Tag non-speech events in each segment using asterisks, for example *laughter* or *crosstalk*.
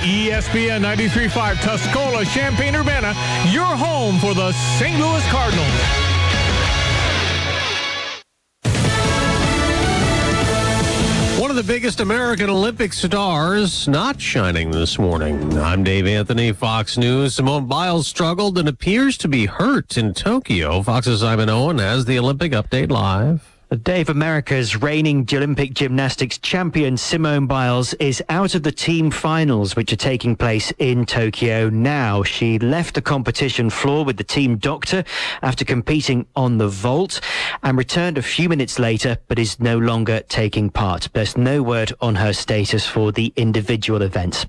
ESPN 93.5 Tuscola, Champaign, Urbana, your home for the St. Louis Cardinals. One of the biggest American Olympic stars not shining this morning. I'm Dave Anthony, Fox News. Simone Biles struggled and appears to be hurt in Tokyo. Fox's Simon Owen has the Olympic update live. Dave, America's reigning Olympic gymnastics champion Simone Biles is out of the team finals, which are taking place in Tokyo now. She left the competition floor with the team doctor after competing on the vault and returned a few minutes later, but is no longer taking part. There's no word on her status for the individual events.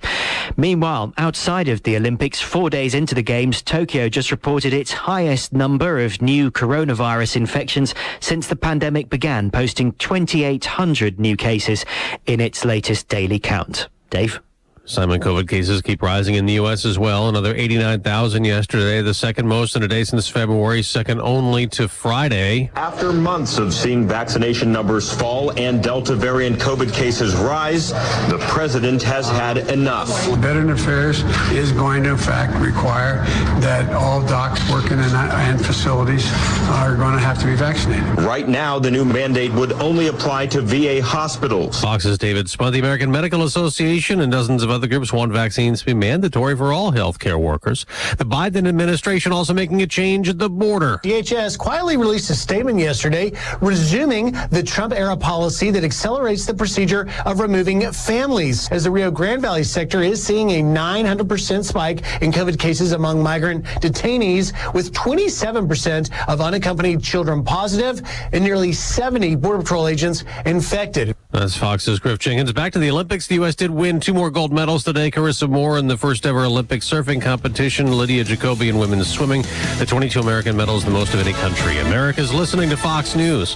Meanwhile, outside of the Olympics, four days into the Games, Tokyo just reported its highest number of new coronavirus infections since the pandemic began, posting 2,800 new cases in its latest daily count. Dave? Simon, COVID cases keep rising in the U.S. as well. Another 89,000 yesterday, the second most in a day since February, second only to Friday. After months of seeing vaccination numbers fall and Delta variant COVID cases rise, the president has had enough. Veteran Affairs is going to, in fact, require that all docs working in and facilities are going to have to be vaccinated. Right now, the new mandate would only apply to VA hospitals. Fox's David Spunt, the American Medical Association, and dozens of other groups want vaccines to be mandatory for all healthcare workers. The Biden administration also making a change at the border. DHS quietly released a statement yesterday resuming the Trump era policy that accelerates the procedure of removing families as the Rio Grande Valley sector is seeing a 900% spike in COVID cases among migrant detainees with 27% of unaccompanied children positive and nearly 70 Border Patrol agents infected. That's Fox's Griff Jenkins. Back to the Olympics. The U.S. did win two more gold medals today. Carissa Moore in the first ever Olympic surfing competition. Lydia Jacoby in women's swimming. The 22 American medals, the most of any country. America's listening to Fox News.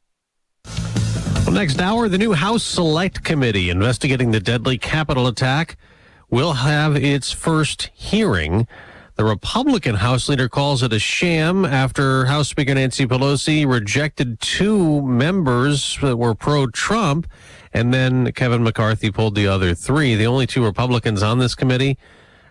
Well, next hour, the new House Select Committee investigating the deadly Capitol attack will have its first hearing. The Republican House leader calls it a sham after House Speaker Nancy Pelosi rejected two members that were pro Trump, and then Kevin McCarthy pulled the other three. The only two Republicans on this committee,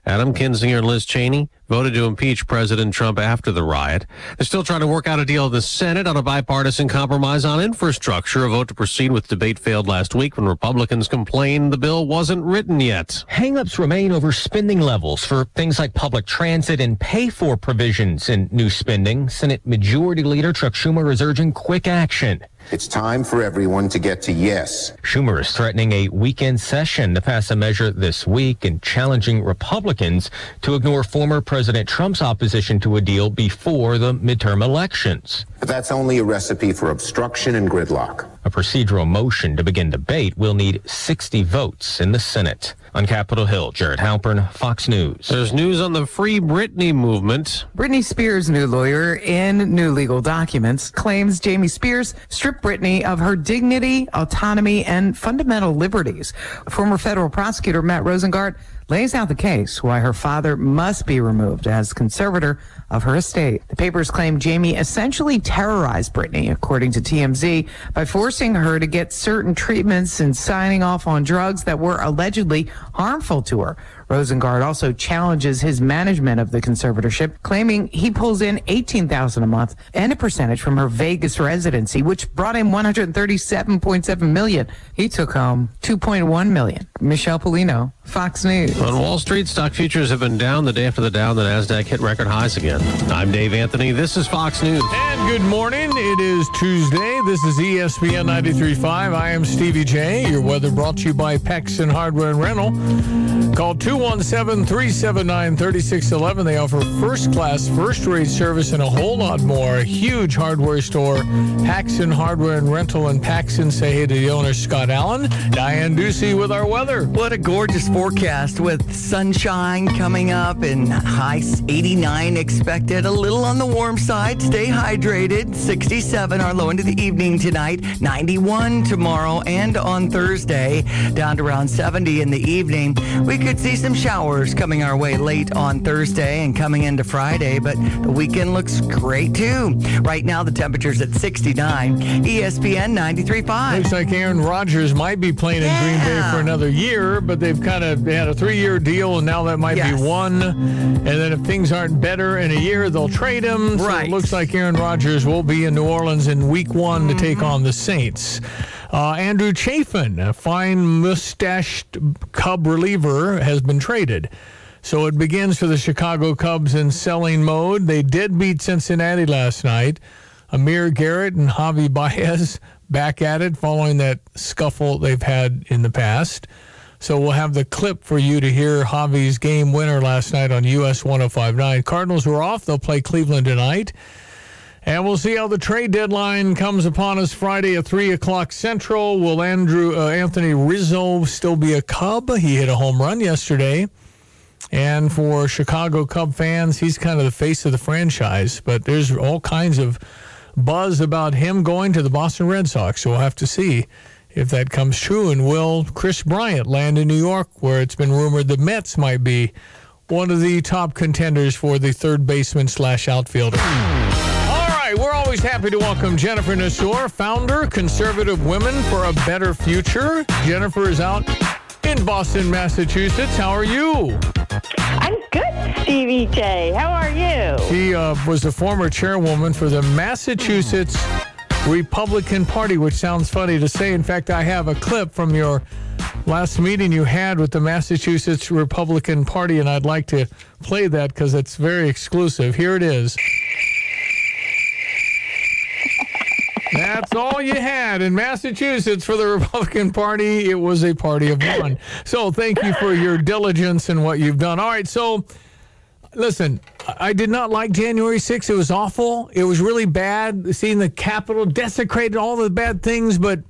Adam Kinzinger and Liz Cheney, voted to impeach President Trump after the riot. They're still trying to work out a deal in the Senate on a bipartisan compromise on infrastructure. A vote to proceed with debate failed last week when Republicans complained the bill wasn't written yet. Hangups remain over spending levels for things like public transit and pay for provisions in new spending. Senate Majority Leader Chuck Schumer is urging quick action. It's time for everyone to get to yes. Schumer is threatening a weekend session to pass a measure this week and challenging Republicans to ignore former President Trump's opposition to a deal before the midterm elections. But that's only a recipe for obstruction and gridlock. A procedural motion to begin debate will need 60 votes in the Senate. On Capitol Hill, Jared Halpern, Fox News. There's news on the Free Britney movement. Britney Spears' new lawyer, in new legal documents, claims Jamie Spears stripped Britney of her dignity, autonomy, and fundamental liberties. Former federal prosecutor Matt Rosengart lays out the case why her father must be removed as conservator of her estate. The papers claim Jamie essentially terrorized Britney, according to TMZ, by forcing her to get certain treatments and signing off on drugs that were allegedly harmful to her. Rosengart also challenges his management of the conservatorship, claiming he pulls in 18000 a month and a percentage from her Vegas residency, which brought him 137.7 million. He took home 2.1 million. Michelle Pollino, Fox News. On Wall Street, stock futures have been down the day after the Dow. The Nasdaq hit record highs again. I'm Dave Anthony. This is Fox News. And good morning. It is Tuesday. This is ESPN 93.5. I am Stevie Jay. Your weather brought to you by Paxton Hardware and Rental. Call 217-379-3611. They offer first class, first rate service and a whole lot more. A huge hardware store. Paxton Hardware and Rental in Paxton. Say hey to the owner, Scott Allen. Diane Ducey with our weather. What a gorgeous forecast with sunshine coming up and high 89 expected. A little on the warm side. Stay hydrated. 67 our low into the evening tonight. 91 tomorrow and on Thursday. Down to around 70 in the evening. We could see some showers coming our way late on Thursday and coming into Friday, but the weekend looks great too. Right now the temperature's at 69. ESPN 93.5. Looks like Aaron Rodgers might be playing in Green Bay for another year, but they've kind of they had a three-year deal, and now that might Yes. be one. And then if things aren't better in a year, they'll trade him. So Right. it looks like Aaron Rodgers will be in New Orleans in Week One to Mm-hmm. take on the Saints. Uh, Andrew Chafin, a fine mustached Cub reliever, has been traded. So it begins for the Chicago Cubs in selling mode. They did beat Cincinnati last night. Amir Garrett and Javi Baez back at it following that scuffle they've had in the past. So we'll have the clip for you to hear Javi's game winner last night on US 1059. Cardinals were off. They'll play Cleveland tonight. And we'll see how the trade deadline comes upon us Friday at 3 o'clock Central. Will Andrew uh, Anthony Rizzo still be a Cub? He hit a home run yesterday. And for Chicago Cub fans, he's kind of the face of the franchise. But there's all kinds of buzz about him going to the Boston Red Sox. So we'll have to see if that comes true. And will Kris Bryant land in New York, where it's been rumored the Mets might be one of the top contenders for the third baseman slash outfielder? All right, we're always happy to welcome Jennifer Nassour, founder, Conservative Women for a Better Future. Jennifer is out in Boston, Massachusetts. How are you? I'm good, Stevie Jay. How are you? She uh, was the former chairwoman for the Massachusetts Republican Party, which sounds funny to say. In fact, I have a clip from your last meeting you had with the Massachusetts Republican Party, and I'd like to play that because it's very exclusive. Here it is. That's all you had in Massachusetts for the Republican Party. It was a party of one. So thank you for your diligence and what you've done. All right, so listen, I did not like January 6th. It was awful. It was really bad seeing the Capitol desecrated, all the bad things, but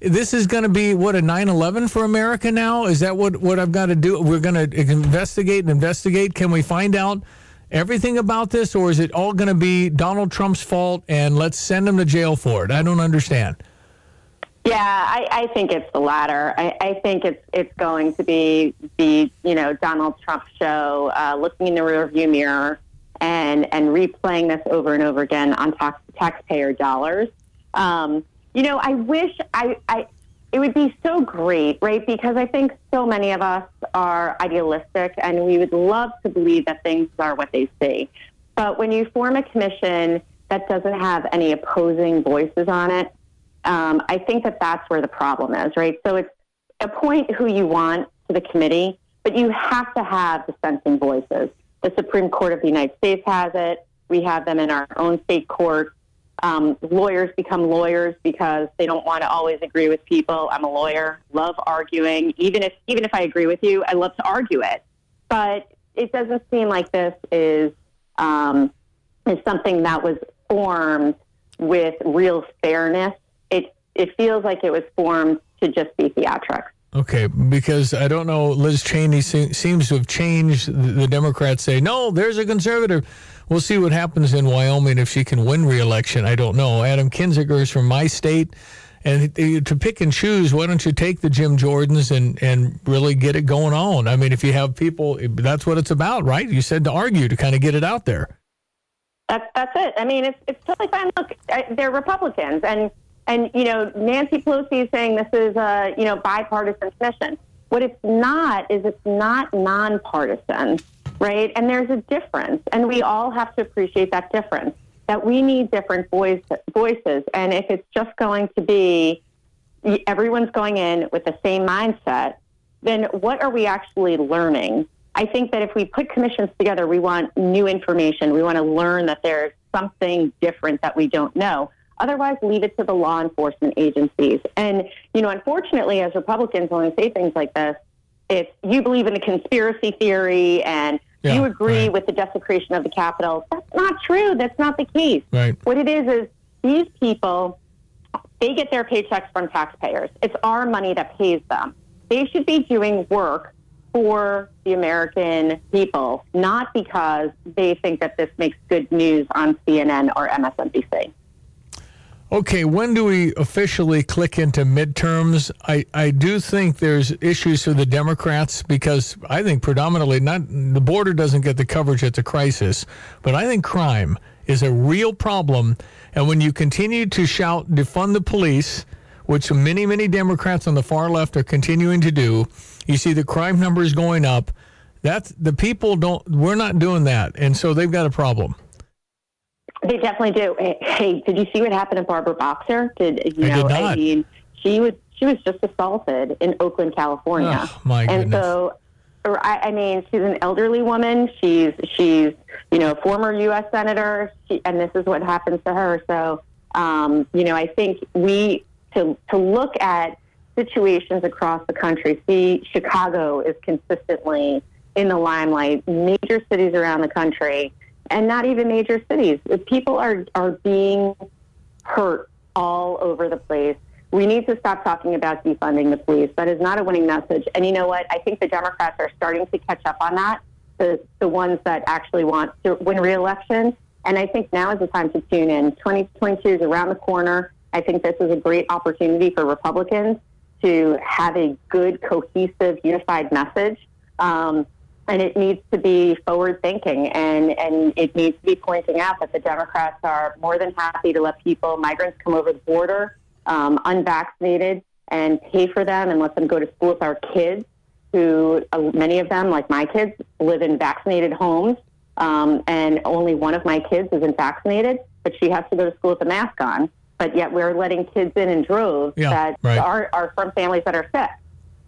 this is going to be what a 9/11 for America now. Is that what what I've got to do? We're going to investigate and investigate. Can we find out everything about this, or is it all going to be Donald Trump's fault and let's send him to jail for it? I don't understand. Yeah, I, I think it's the latter. I, I think it's it's going to be the you know Donald Trump show, uh, looking in the rearview mirror and and replaying this over and over again on tax, taxpayer dollars. Um, you know, I wish I, I it would be so great, right? Because I think so many of us are idealistic, and we would love to believe that things are what they say. But when you form a commission that doesn't have any opposing voices on it, um, I think that that's where the problem is, right? So it's appoint who you want to the committee, but you have to have dissenting voices. The Supreme Court of the United States has it. We have them in our own state courts. Um, lawyers become lawyers because they don't want to always agree with people. I'm a lawyer, love arguing. Even if even if I agree with you, I love to argue it. But it doesn't seem like this is um, is something that was formed with real fairness. It it feels like it was formed to just be theatrics. Okay, because I don't know, Liz Cheney se- seems to have changed. The, the Democrats say, no, there's a conservative. We'll see what happens in Wyoming if she can win re-election. I don't know. Adam Kinzinger is from my state. And to pick and choose, why don't you take the Jim Jordans and, and really get it going on? I mean, if you have people, that's what it's about, right? You said to argue, to kind of get it out there. That's that's it. I mean, it's it's totally fine. Look, they're Republicans, and and you know Nancy Pelosi is saying this is a you know bipartisan commission. What it's not is it's not nonpartisan, right? And there's a difference, and we all have to appreciate that difference. That we need different voice, voices, and if it's just going to be everyone's going in with the same mindset, then what are we actually learning? I think that if we put commissions together, we want new information. We want to learn that there's something different that we don't know. Otherwise, leave it to the law enforcement agencies. And, you know, unfortunately, as Republicans, when we say things like this, if you believe in the conspiracy theory and yeah, you agree right. with the desecration of the Capitol, that's not true. That's not the case. Right. What it is is these people, they get their paychecks from taxpayers. It's our money that pays them. They should be doing work for the American people, not because they think that this makes good news on CNN or MSNBC. Okay, when do we officially click into midterms? I, I do think there's issues for the Democrats because I think predominantly not the border doesn't get the coverage at the crisis, but I think crime is a real problem. And when you continue to shout defund the police, which many, many Democrats on the far left are continuing to do, you see the crime numbers going up. That's the people don't. We're not doing that, and so they've got a problem. They definitely do. Hey, did you see what happened to Barbara Boxer? Did you I know? Did I mean, she was she was just assaulted in Oakland, California. Oh, my and goodness. so, I, I mean, she's an elderly woman. She's she's you know former U.S. senator, she, and this is what happens to her. So, um, you know, I think we to to look at situations across the country. See, Chicago is consistently in the limelight, major cities around the country, and not even major cities. People are, are being hurt all over the place. We need to stop talking about defunding the police. That is not a winning message. And you know what? I think the Democrats are starting to catch up on that, the, the ones that actually want to win reelection. And I think now is the time to tune in. 2022 is around the corner. I think this is a great opportunity for Republicans to have a good, cohesive, unified message. Um, and it needs to be forward thinking and, and it needs to be pointing out that the Democrats are more than happy to let people, migrants come over the border um, unvaccinated and pay for them and let them go to school with our kids who uh, many of them, like my kids, live in vaccinated homes. Um, and only one of my kids isn't vaccinated, but she has to go to school with a mask on but yet we're letting kids in in droves yeah, that right. are, are from families that are sick.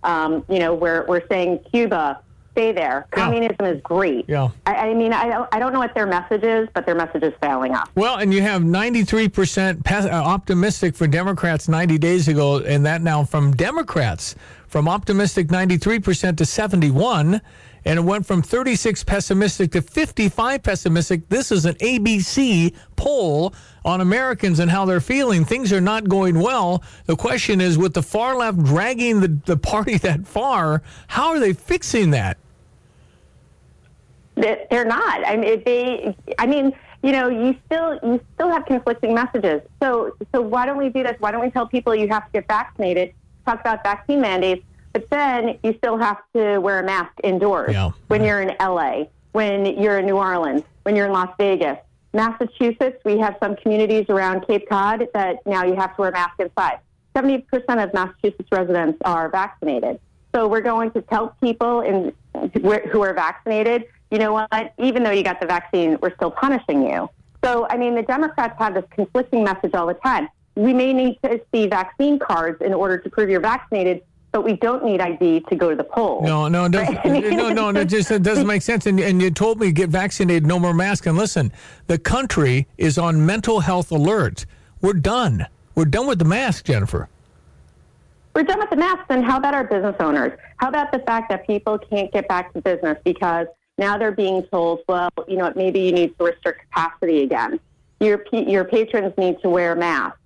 Um, you know, we're, we're saying Cuba, stay there. Communism yeah. is great. Yeah. I, I, mean, I don't, I don't know what their message is, but their message is failing us. Well, and you have 93% uh, optimistic for Democrats 90 days ago, and that now from Democrats from optimistic 93% to 71 and it went from 36 pessimistic to 55 pessimistic. This is an ABC poll on Americans and how they're feeling. Things are not going well. The question is, with the far left dragging the, the party *laughs* that far, how are they fixing that? They're not. I mean, they. I mean, you know, you still you still have conflicting messages. So so why don't we do this? Why don't we tell people you have to get vaccinated? Talk about vaccine mandates but then you still have to wear a mask indoors yeah. when you're in LA, when you're in New Orleans, when you're in Las Vegas. Massachusetts, we have some communities around Cape Cod that now you have to wear a mask inside. 70% of Massachusetts residents are vaccinated. So we're going to tell people in, who are vaccinated, you know what, even though you got the vaccine, we're still punishing you. So, I mean, the Democrats have this conflicting message all the time. We may need to see vaccine cards in order to prove you're vaccinated, but we don't need ID to go to the polls. No, no, no, *laughs* no, no, no, it just it doesn't make sense. And, and you told me get vaccinated, no more mask. And listen, the country is on mental health alert. We're done. We're done with the mask, Jennifer. We're done with the masks. And how about our business owners? How about the fact that people can't get back to business because now they're being told, well, you know, maybe you need to restrict capacity again. Your your patrons need to wear masks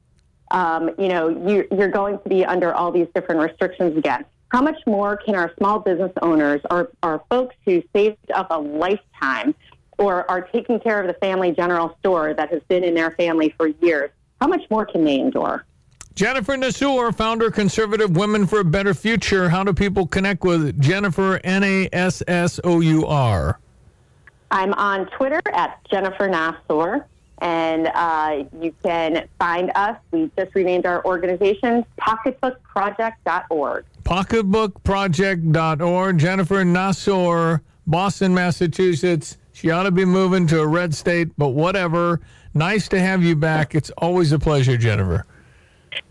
um, you know, you, you're going to be under all these different restrictions again. How much more can our small business owners, our, our folks who saved up a lifetime or are taking care of the family general store that has been in their family for years, how much more can they endure? Jennifer Nassour, founder Conservative Women for a Better Future. How do people connect with Jennifer, N A S S O U R? I'm on Twitter at Jennifer Nassour. And uh, you can find us. We just renamed our organization pocketbookproject.org. Pocketbookproject.org. Jennifer Nassour, Boston, Massachusetts. She ought to be moving to a red state, but whatever. Nice to have you back. It's always a pleasure, Jennifer.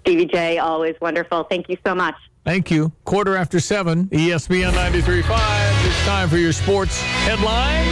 Stevie Jay, always wonderful. Thank you so much. Thank you. Quarter after seven, ESPN 93.5. It's time for your sports headline.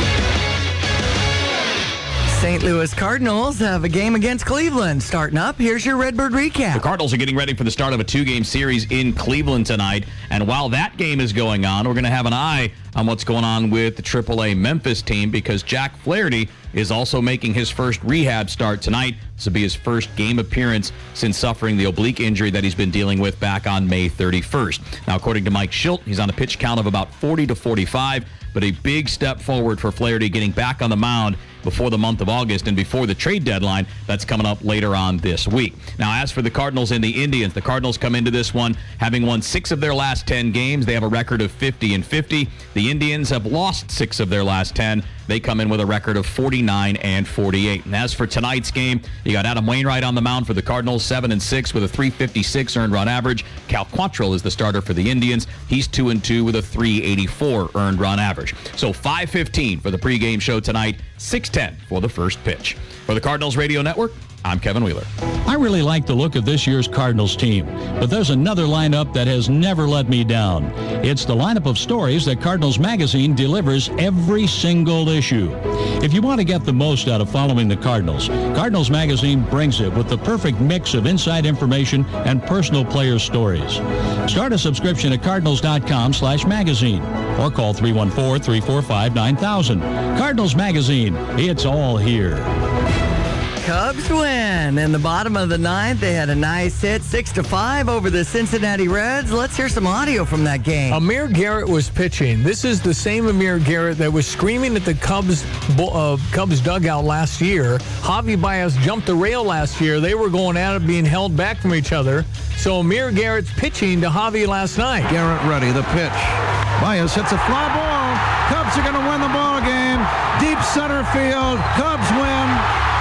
St. Louis Cardinals have a game against Cleveland starting up. Here's your Redbird recap. The Cardinals are getting ready for the start of a two game series in Cleveland tonight. And while that game is going on, we're going to have an eye on what's going on with the AAA Memphis team because Jack Flaherty is also making his first rehab start tonight. This will be his first game appearance since suffering the oblique injury that he's been dealing with back on May 31st. Now, according to Mike Shildt, he's on a pitch count of about 40 to 45 but a big step forward for Flaherty getting back on the mound before the month of August and before the trade deadline that's coming up later on this week. Now, as for the Cardinals and the Indians, the Cardinals come into this one having won six of their last 10 games. They have a record of 50 and 50. The Indians have lost six of their last 10. They come in with a record of 49 and 48. And as for tonight's game, you got Adam Wainwright on the mound for the Cardinals, 7 and 6 with a 356 earned run average. Cal Quantrill is the starter for the Indians. He's 2 and 2 with a 384 earned run average. So 515 for the pregame show tonight, 610 for the first pitch. For the Cardinals Radio Network, I'm Kevin Wheeler. I really like the look of this year's Cardinals team, but there's another lineup that has never let me down. It's the lineup of stories that Cardinals Magazine delivers every single issue. If you want to get the most out of following the Cardinals, Cardinals Magazine brings it with the perfect mix of inside information and personal player stories. Start a subscription at cardinals.com slash magazine or call 314-345-9000. Cardinals Magazine, it's all here. Cubs win. In the bottom of the ninth, they had a nice hit, six to five over the Cincinnati Reds. Let's hear some audio from that game. Amir Garrett was pitching. This is the same Amir Garrett that was screaming at the Cubs uh, Cubs dugout last year. Javi Baez jumped the rail last year. They were going at it, being held back from each other. So Amir Garrett's pitching to Javi last night. Garrett ready. The pitch. Baez hits a fly ball. Cubs are going to win the ball game. Deep center field. Cubs win.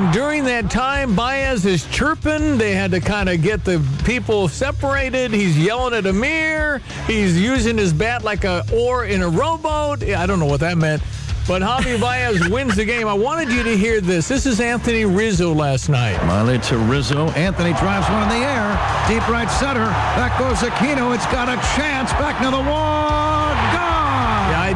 And during that time, Baez is chirping. They had to kind of get the people separated. He's yelling at Amir. He's using his bat like a oar in a rowboat. I don't know what that meant. But Javi *laughs* Baez wins the game. I wanted you to hear this. This is Anthony Rizzo last night. Miley to Rizzo. Anthony drives one in the air. Deep right center. Back goes Aquino. It's got a chance. Back to the wall.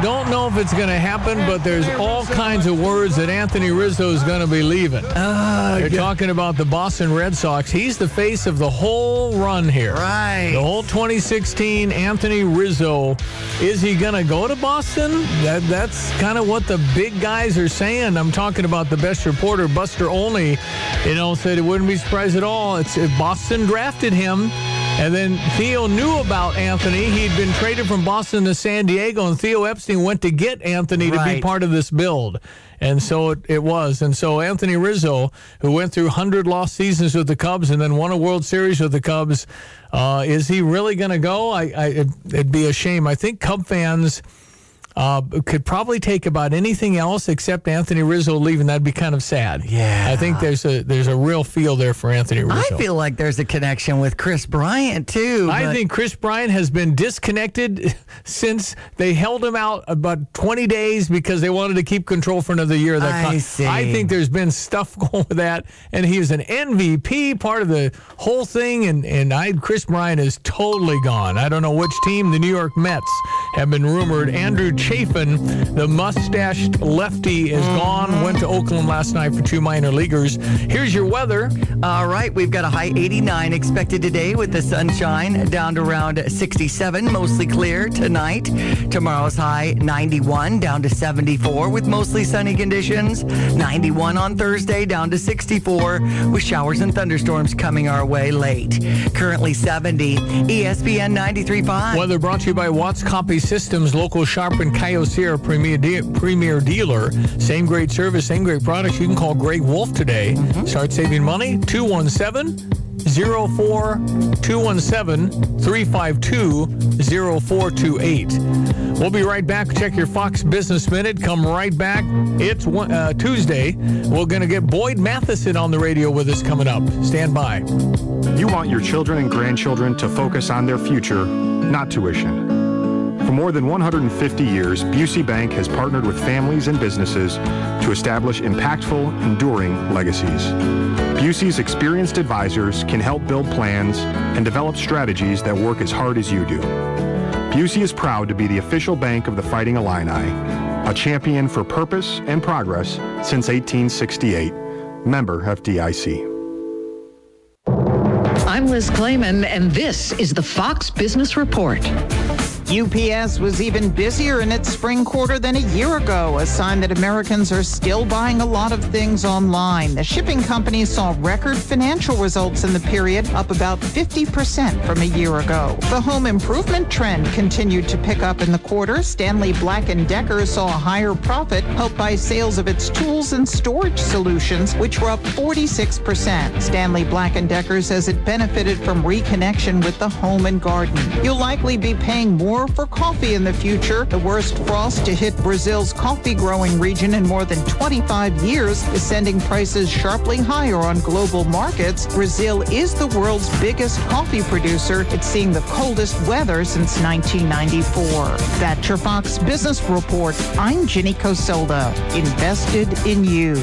Don't know if it's going to happen, but there's all kinds of words that Anthony Rizzo is going to be leaving. Uh, They're talking about the Boston Red Sox. He's the face of the whole run here. Right. The whole 2016 Anthony Rizzo. Is he going to go to Boston? That That's kind of what the big guys are saying. I'm talking about the best reporter, Buster Olney, you know, said it wouldn't be surprised at all. It's if Boston drafted him. And then Theo knew about Anthony. He'd been traded from Boston to San Diego, and Theo Epstein went to get Anthony right. to be part of this build. And so it, it was. And so Anthony Rizzo, who went through 100 lost seasons with the Cubs and then won a World Series with the Cubs, uh, is he really going to go? I, I, it'd be a shame. I think Cub fans – uh, could probably take about anything else except Anthony Rizzo leaving. That'd be kind of sad. Yeah, I think there's a there's a real feel there for Anthony Rizzo. I feel like there's a connection with Kris Bryant too. I think Kris Bryant has been disconnected *laughs* since they held him out about 20 days because they wanted to keep control for another year. That I con- see. I think there's been stuff *laughs* going with that, and he was an MVP, part of the whole thing, and and I Kris Bryant is totally gone. I don't know which team. The New York Mets have been rumored. Andrew Chafin, the mustached lefty, is gone. Went to Oakland last night for two minor leaguers. Here's your weather. All right, we've got a high 89 expected today with the sunshine down to around 67, mostly clear tonight. Tomorrow's high 91 down to 74 with mostly sunny conditions. 91 on Thursday down to 64 with showers and thunderstorms coming our way late. Currently 70. ESPN 93.5. Weather brought to you by Watts Copy Systems, local sharp and Kyocera premier, de- premier dealer. Same great service, same great products. You can call Greg Wolf today. Mm-hmm. Start saving money. 217 217 352 0428. We'll be right back. Check your Fox Business Minute. Come right back. It's uh, Tuesday. We're going to get Boyd Matheson on the radio with us coming up. Stand by. You want your children and grandchildren to focus on their future, not tuition. For more than 150 years, Busey Bank has partnered with families and businesses to establish impactful, enduring legacies. Busey's experienced advisors can help build plans and develop strategies that work as hard as you do. Busey is proud to be the official bank of the Fighting Illini, a champion for purpose and progress since 1868. Member FDIC. I'm Liz Claman, and this is the Fox Business Report. UPS was even busier in its spring quarter than a year ago, a sign that Americans are still buying a lot of things online. The shipping company saw record financial results in the period, up about 50% from a year ago. The home improvement trend continued to pick up in the quarter. Stanley Black & Decker saw a higher profit, helped by sales of its tools and storage solutions, which were up 46%. Stanley Black & Decker says it benefited from reconnection with the home and garden. You'll likely be paying more more for coffee in the future. The worst frost to hit Brazil's coffee growing region in more than 25 years is sending prices sharply higher on global markets. Brazil is the world's biggest coffee producer. It's seeing the coldest weather since 1994. That's your Fox Business Report. I'm Ginny Cosolda. Invested in you.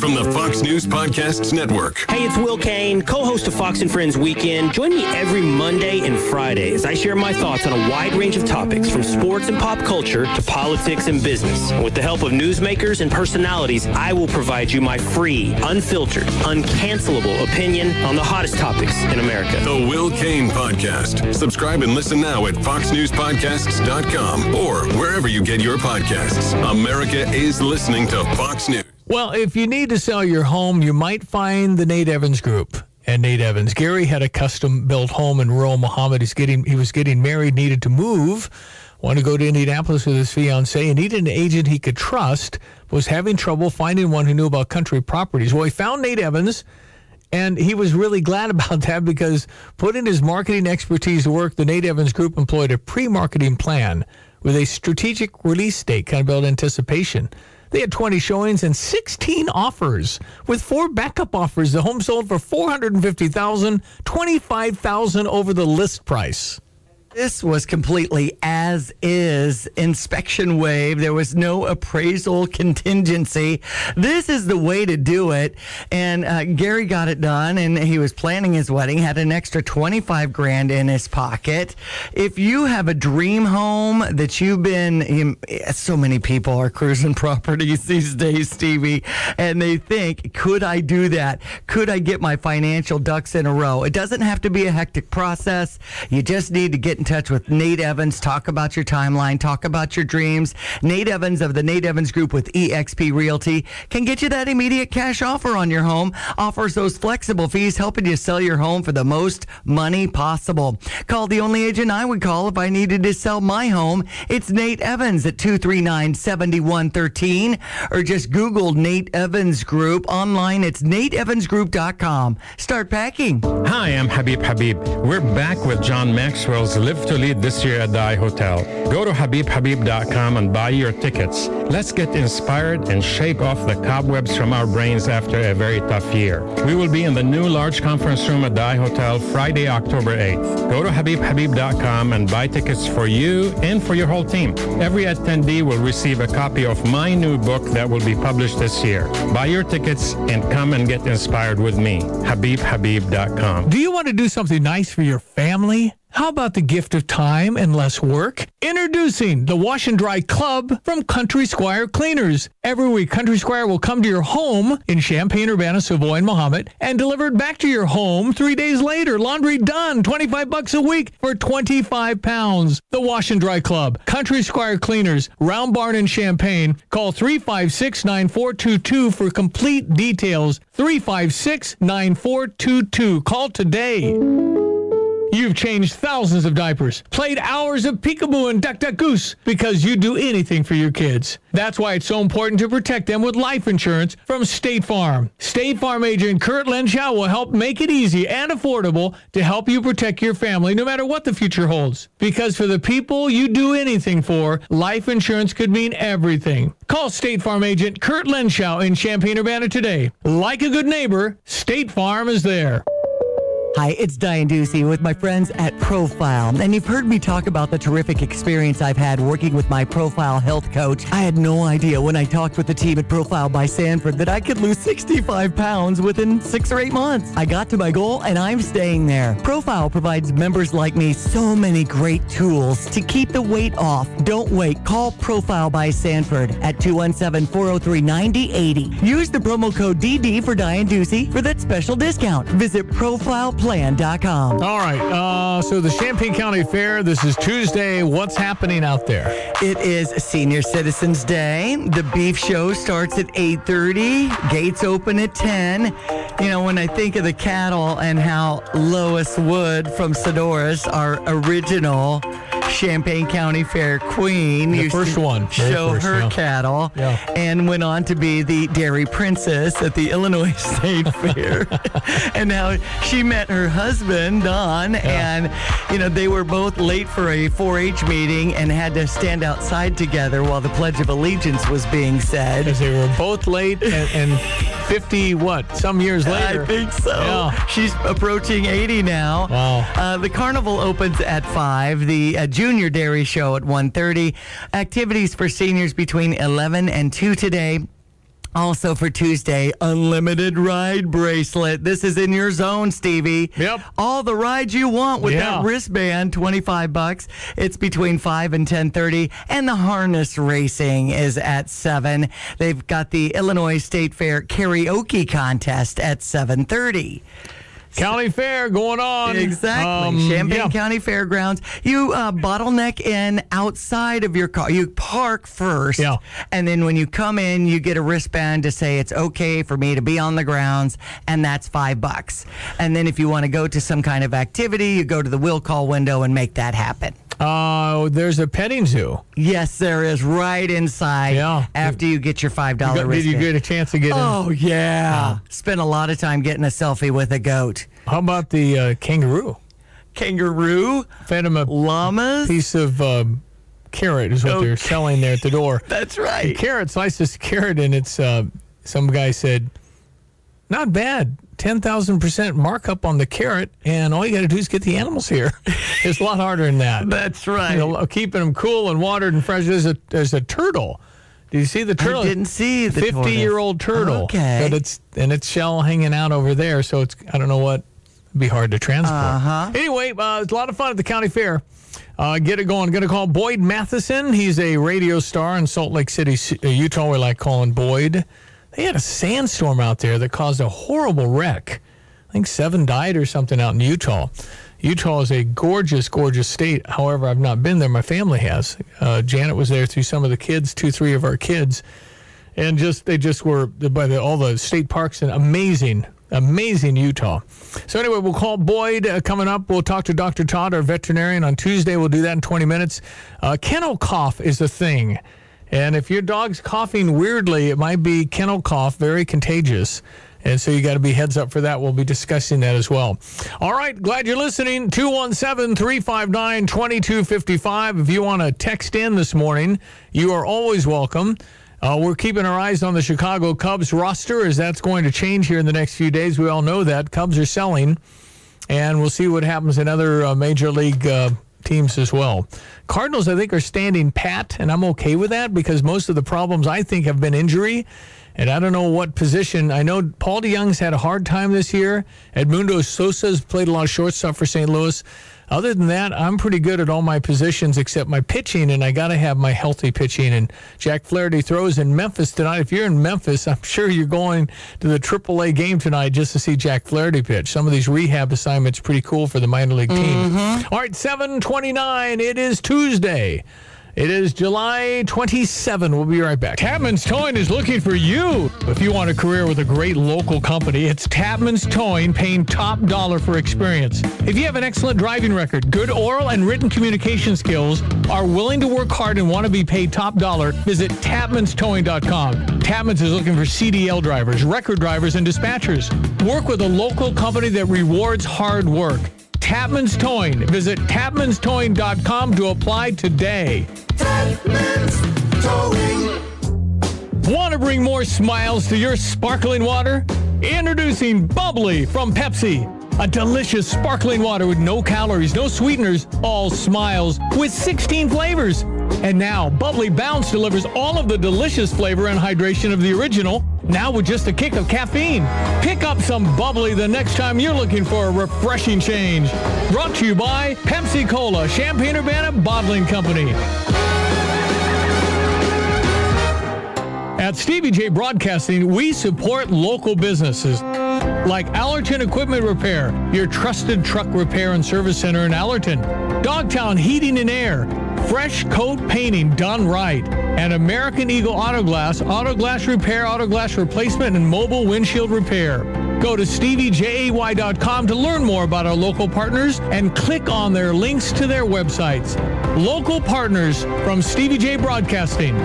From the Fox News Podcasts Network. Hey, it's Will Cain, co-host of Fox and Friends Weekend. Join me every Monday and Friday as I share my thoughts on a wide range of topics from sports and pop culture to politics and business. And with the help of newsmakers and personalities, I will provide you my free, unfiltered, uncancelable opinion on the hottest topics in America. The Will Cain Podcast. Subscribe and listen now at foxnewspodcasts.com or wherever you get your podcasts. America is listening to Fox News. Well, if you need to sell your home, you might find the Nate Evans Group and Nate Evans. Gary had a custom built home in rural Mahomet. He's getting he was getting married, needed to move, wanted to go to Indianapolis with his fiance, and needed an agent he could trust. Was having trouble finding one who knew about country properties. Well, he found Nate Evans. And he was really glad about *laughs* that because putting his marketing expertise to work, the Nate Evans Group employed a pre marketing plan with a strategic release date, kind of built anticipation. They had 20 showings and 16 offers with four backup offers. The home sold for 450,000, 25,000 over the list price. This was completely as is inspection wave. There was no appraisal contingency. This is the way to do it. And uh, Gary got it done and he was planning his wedding, had an extra 25 grand in his pocket. If you have a dream home that you've been, so many people are cruising *laughs* properties these days, Stevie, and they think, could I do that? Could I get my financial ducks in a row? It doesn't have to be a hectic process. You just need to get in touch with Nate Evans. Talk about your timeline. Talk about your dreams. Nate Evans of the Nate Evans Group with eXp Realty can get you that immediate cash offer on your home. Offers those flexible fees, helping you sell your home for the most money possible. Call the only agent I would call if I needed to sell my home. It's Nate Evans at 239 7113 or just Google Nate Evans Group. Online, it's nateevansgroup.com. Start packing. Hi, I'm Habib Habib. We're back with John Maxwell's Live to Lead this year at the hotel Go to HabibHabib.com and buy your tickets. Let's get inspired and shake off the cobwebs from our brains after a very tough year. We will be in the new large conference room at the hotel Friday, October 8th. Go to HabibHabib.com and buy tickets for you and for your whole team. Every attendee will receive a copy of my new book that will be published this year. Buy your tickets and come and get inspired with me. HabibHabib.com. Do you want to do something nice for your family? How about the gift of time and less work? Introducing the Wash and Dry Club from Country Squire Cleaners. Every week, Country Squire will come to your home in Champaign, Urbana, Savoy, and Mahomet and deliver it back to your home three days later. Laundry done. 25 bucks a week for 25 pounds. The Wash and Dry Club. Country Squire Cleaners. Round Barn in Champaign. Call 356 9422 for complete details. 356 9422. Call today. You've changed thousands of diapers, played hours of peekaboo and duck duck goose because you'd do anything for your kids. That's why it's so important to protect them with life insurance from State Farm. State Farm agent Kurt Lenschow will help make it easy and affordable to help you protect your family no matter what the future holds. Because for the people you do anything for, life insurance could mean everything. Call State Farm agent Kurt Lenschow in Champaign Urbana today. Like a good neighbor, State Farm is there. Hi, it's Diane Ducey with my friends at Profile. And you've heard me talk about the terrific experience I've had working with my Profile health coach. I had no idea when I talked with the team at Profile by Sanford that I could lose 65 pounds within six or eight months. I got to my goal and I'm staying there. Profile provides members like me so many great tools to keep the weight off. Don't wait. Call Profile by Sanford at 217 403 9080. Use the promo code DD for Diane Ducey for that special discount. Visit profileplan.com. All right. Uh, so the Champaign County Fair. This is Tuesday. What's happening out there? It is Senior Citizens Day. The beef show starts at 8:30. Gates open at 10. You know, when I think of the cattle and how Lois Wood from Sonoras, our original Champaign County Fair queen, The first one. Very show first, her yeah. cattle, and went on to be the dairy princess at the Illinois *laughs* State Fair. *laughs* and now she met her husband Don, and you know they were both late for a 4-H meeting and had to stand outside together while the Pledge of Allegiance was being said. Because they were both late and, and 50, what, some years later. I think so. Yeah. She's approaching 80 now. Wow. Uh, the carnival opens at 5. The uh, junior dairy show at 1.30. Activities for seniors between 11 and 2 today. Also for Tuesday, unlimited ride bracelet. This is in your zone, Stevie. Yep. All the rides you want with Yeah. that wristband, 25 bucks. It's between 5 and 10:30 and the harness racing is at 7. They've got the Illinois State Fair karaoke contest at 7:30. County Fair going on. Exactly. Um, Champaign yeah. County Fairgrounds. You uh, bottleneck in outside of your car. You park first. Yeah. And then when you come in, you get a wristband to say it's okay for me to be on the grounds, and that's five bucks. And then if you want to go to some kind of activity, you go to the will call window and make that happen. Uh, there's a petting zoo. Yes, there is right inside. Yeah. After you get your five dollar. wristband. did you get a chance to get in? Oh yeah. Spent a lot of time getting a selfie with a goat. How about the uh, kangaroo? Kangaroo. Fed him a Llamas. piece of um, carrot is what they're selling there at the door. *laughs* That's right. The carrot slices carrot, and it's uh, some guy said, not bad. Ten thousand percent markup on the carrot, and all you got to do is get the animals here. *laughs* it's a lot harder than that. That's right. You know, keeping them cool and watered and fresh. There's a there's a turtle. Do you see the turtle? I didn't see the tortoise. fifty-year-old turtle. Okay. but it's and its shell hanging out over there, so it's I don't know what. It'd be hard to transport. Uh-huh. Anyway, uh, it's a lot of fun at the county fair. Uh, get it going. Going to call Boyd Matheson. He's a radio star in Salt Lake City, uh, Utah. We like calling Boyd. They had a sandstorm out there that caused a horrible wreck. I think seven died or something out in Utah. Utah is a gorgeous, gorgeous state. However, I've not been there. My family has. Uh, Janet was there through some of the kids, two, three of our kids, and just they just were by the, all the state parks and amazing, amazing Utah. So anyway, we'll call Boyd uh, coming up. We'll talk to Dr. Todd, our veterinarian, on Tuesday. We'll do that in 20 minutes. Uh, kennel cough is a thing. And if your dog's coughing weirdly, it might be kennel cough, very contagious. And so you got to be heads up for that. We'll be discussing that as well. All right. Glad you're listening. 217 359 2255. If you want to text in this morning, you are always welcome. Uh, we're keeping our eyes on the Chicago Cubs roster as that's going to change here in the next few days. We all know that. Cubs are selling, and we'll see what happens in other uh, major league uh, teams as well. Cardinals, I think, are standing pat, and I'm okay with that because most of the problems I think have been injury. And I don't know what position. I know Paul DeJong's had a hard time this year. Edmundo Sosa's played a lot of shortstop for St. Louis. Other than that, I'm pretty good at all my positions except my pitching, and I got to have my healthy pitching. And Jack Flaherty throws in Memphis tonight. If you're in Memphis, I'm sure you're going to the AAA game tonight just to see Jack Flaherty pitch. Some of these rehab assignments pretty cool for the minor league teams. Mm-hmm. All right, 7:29. It is Tuesday. It is July 27. We'll be right back. Tapman's Towing is looking for you. If you want a career with a great local company, it's Tapman's Towing paying top dollar for experience. If you have an excellent driving record, good oral and written communication skills, are willing to work hard and want to be paid top dollar, visit tapmanstowing.com. Tapman's is looking for CDL drivers, record drivers, and dispatchers. Work with a local company that rewards hard work. Tapman's Towing. Visit tapmanstowing.com to apply today. Want to bring more smiles to your sparkling water? Introducing Bubbly from Pepsi. A delicious sparkling water with no calories, no sweeteners, all smiles with 16 flavors. And now, Bubbly Bounce delivers all of the delicious flavor and hydration of the original, now with just a kick of caffeine. Pick up some Bubbly the next time you're looking for a refreshing change. Brought to you by Pepsi Cola, Champaign Urbana Bottling Company. At Stevie Jay Broadcasting, we support local businesses like Allerton Equipment Repair, your trusted truck repair and service center in Allerton. Dogtown Heating and Air, fresh coat painting done right. And American Eagle Auto Glass, auto glass repair, auto glass replacement, and mobile windshield repair. Go to steviejay.com to learn more about our local partners and click on their links to their websites. Local partners from Stevie Jay Broadcasting.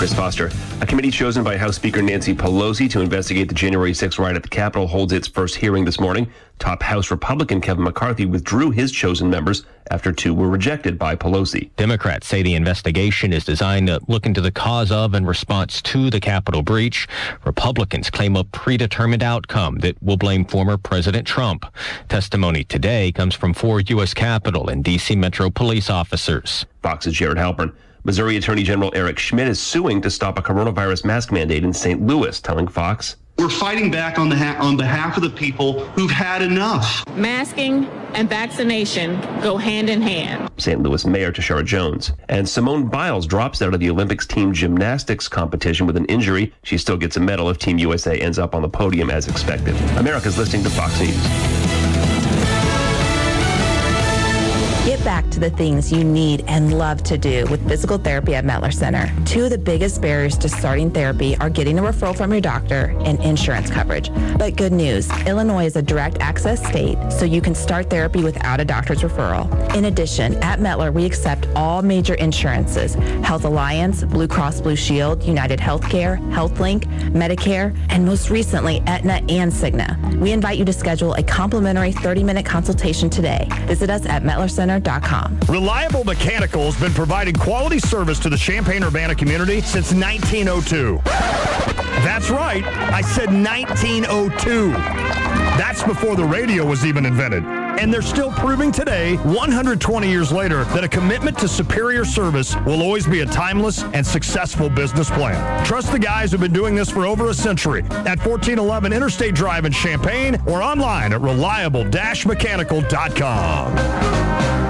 Chris Foster. A committee chosen by House Speaker Nancy Pelosi to investigate the January 6 riot at the Capitol holds its first hearing this morning. Top House Republican Kevin McCarthy withdrew his chosen members after two were rejected by Pelosi. Democrats say the investigation is designed to look into the cause of and response to the Capitol breach. Republicans claim a predetermined outcome that will blame former President Trump. Testimony today comes from four U.S. Capitol and D.C. Metro police officers. Fox's Jared Halpern. Missouri Attorney General Eric Schmitt is suing to stop a coronavirus mask mandate in St. Louis, telling Fox. We're fighting back on the ha- on behalf of the people who've had enough. Masking and vaccination go hand in hand. St. Louis Mayor Tishaura Jones. And Simone Biles drops out of the Olympics team gymnastics competition with an injury. She still gets a medal if Team USA ends up on the podium as expected. America's listening to Fox News. Get back to the things you need and love to do with physical therapy at Mettler Center. Two of the biggest barriers to starting therapy are getting a referral from your doctor and insurance coverage. But good news, Illinois is a direct access state, so you can start therapy without a doctor's referral. In addition, at Mettler, we accept all major insurances, Health Alliance, Blue Cross Blue Shield, United Healthcare, HealthLink, Medicare, and most recently, Aetna and Cigna. We invite you to schedule a complimentary 30-minute consultation today. Visit us at Reliable Mechanical has been providing quality service to the Champaign-Urbana community since 1902. That's right, I said 1902. That's before the radio was even invented. And they're still proving today, 120 years later, that a commitment to superior service will always be a timeless and successful business plan. Trust the guys who've been doing this for over a century at 1411 Interstate Drive in Champaign or online at reliable-mechanical.com.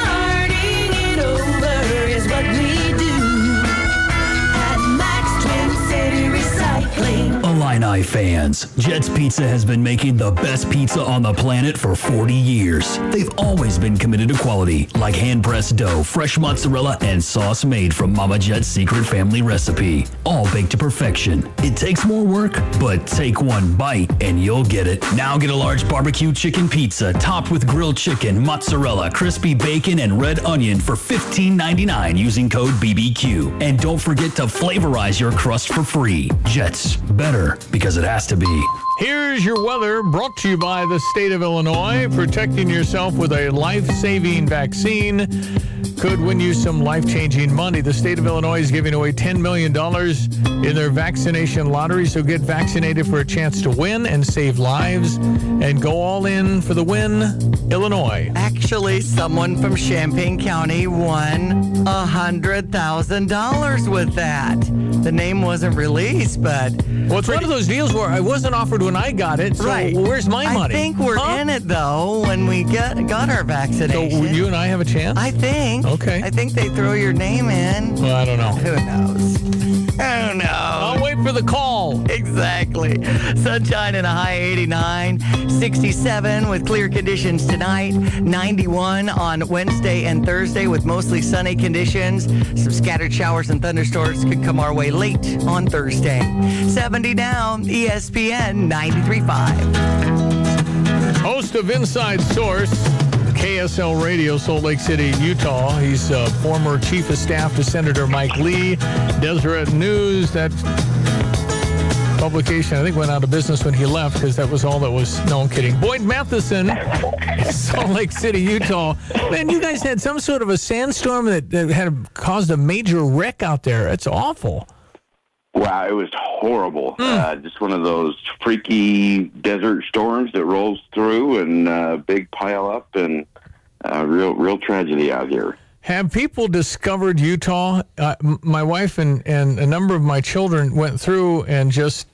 Illini fans, Jets Pizza has been making the best pizza on the planet for 40 years. They've always been committed to quality, like hand-pressed dough, fresh mozzarella, and sauce made from Mama Jet's secret family recipe. All baked to perfection. It takes more work, but take one bite and you'll get it. Now get a large barbecue chicken pizza topped with grilled chicken, mozzarella, crispy bacon, and red onion for $15.99 using code BBQ. And don't forget to flavorize your crust for free. Jets, better because it has to be. Here's your weather brought to you by the state of Illinois, protecting yourself with a life saving vaccine. could win you some life changing money. The state of Illinois is giving away $10 million in their vaccination lottery. So get vaccinated for a chance to win and save lives and go all in for the win, Illinois. Actually, someone from Champaign County won a hundred thousand dollars with that. The name wasn't released, but Well, it's one of those deals where I wasn't offered when I got it. So right. where's my I money? I think we're Huh? in it though when we get got our vaccination, So you and I have a chance? I think. Okay. I think they throw your name in. Well, I don't know. Who knows? Oh, Who knows? I'll wait for the call. Exactly. Sunshine and a high 89, 67 with clear conditions tonight, 91 on Wednesday and Thursday with mostly sunny conditions. Some scattered showers and thunderstorms could come our way late on Thursday. 70 down, E ESPN 93.5. Host of Inside Source, KSL Radio, Salt Lake City, Utah. He's uh, former chief of staff to Senator Mike Lee. Deseret News, that publication, I think, went out of business when he left because that was all that was. No, I'm kidding. Boyd Matheson, *laughs* Salt Lake City, Utah. Man, you guys had some sort of a sandstorm that, that had caused a major wreck out there. It's awful. Wow, it was horrible. Uh, just one of those freaky desert storms that rolls through and uh, big pile up and uh, real real tragedy out here. Have people discovered Utah? Uh, my wife and, and a number of my children went through and just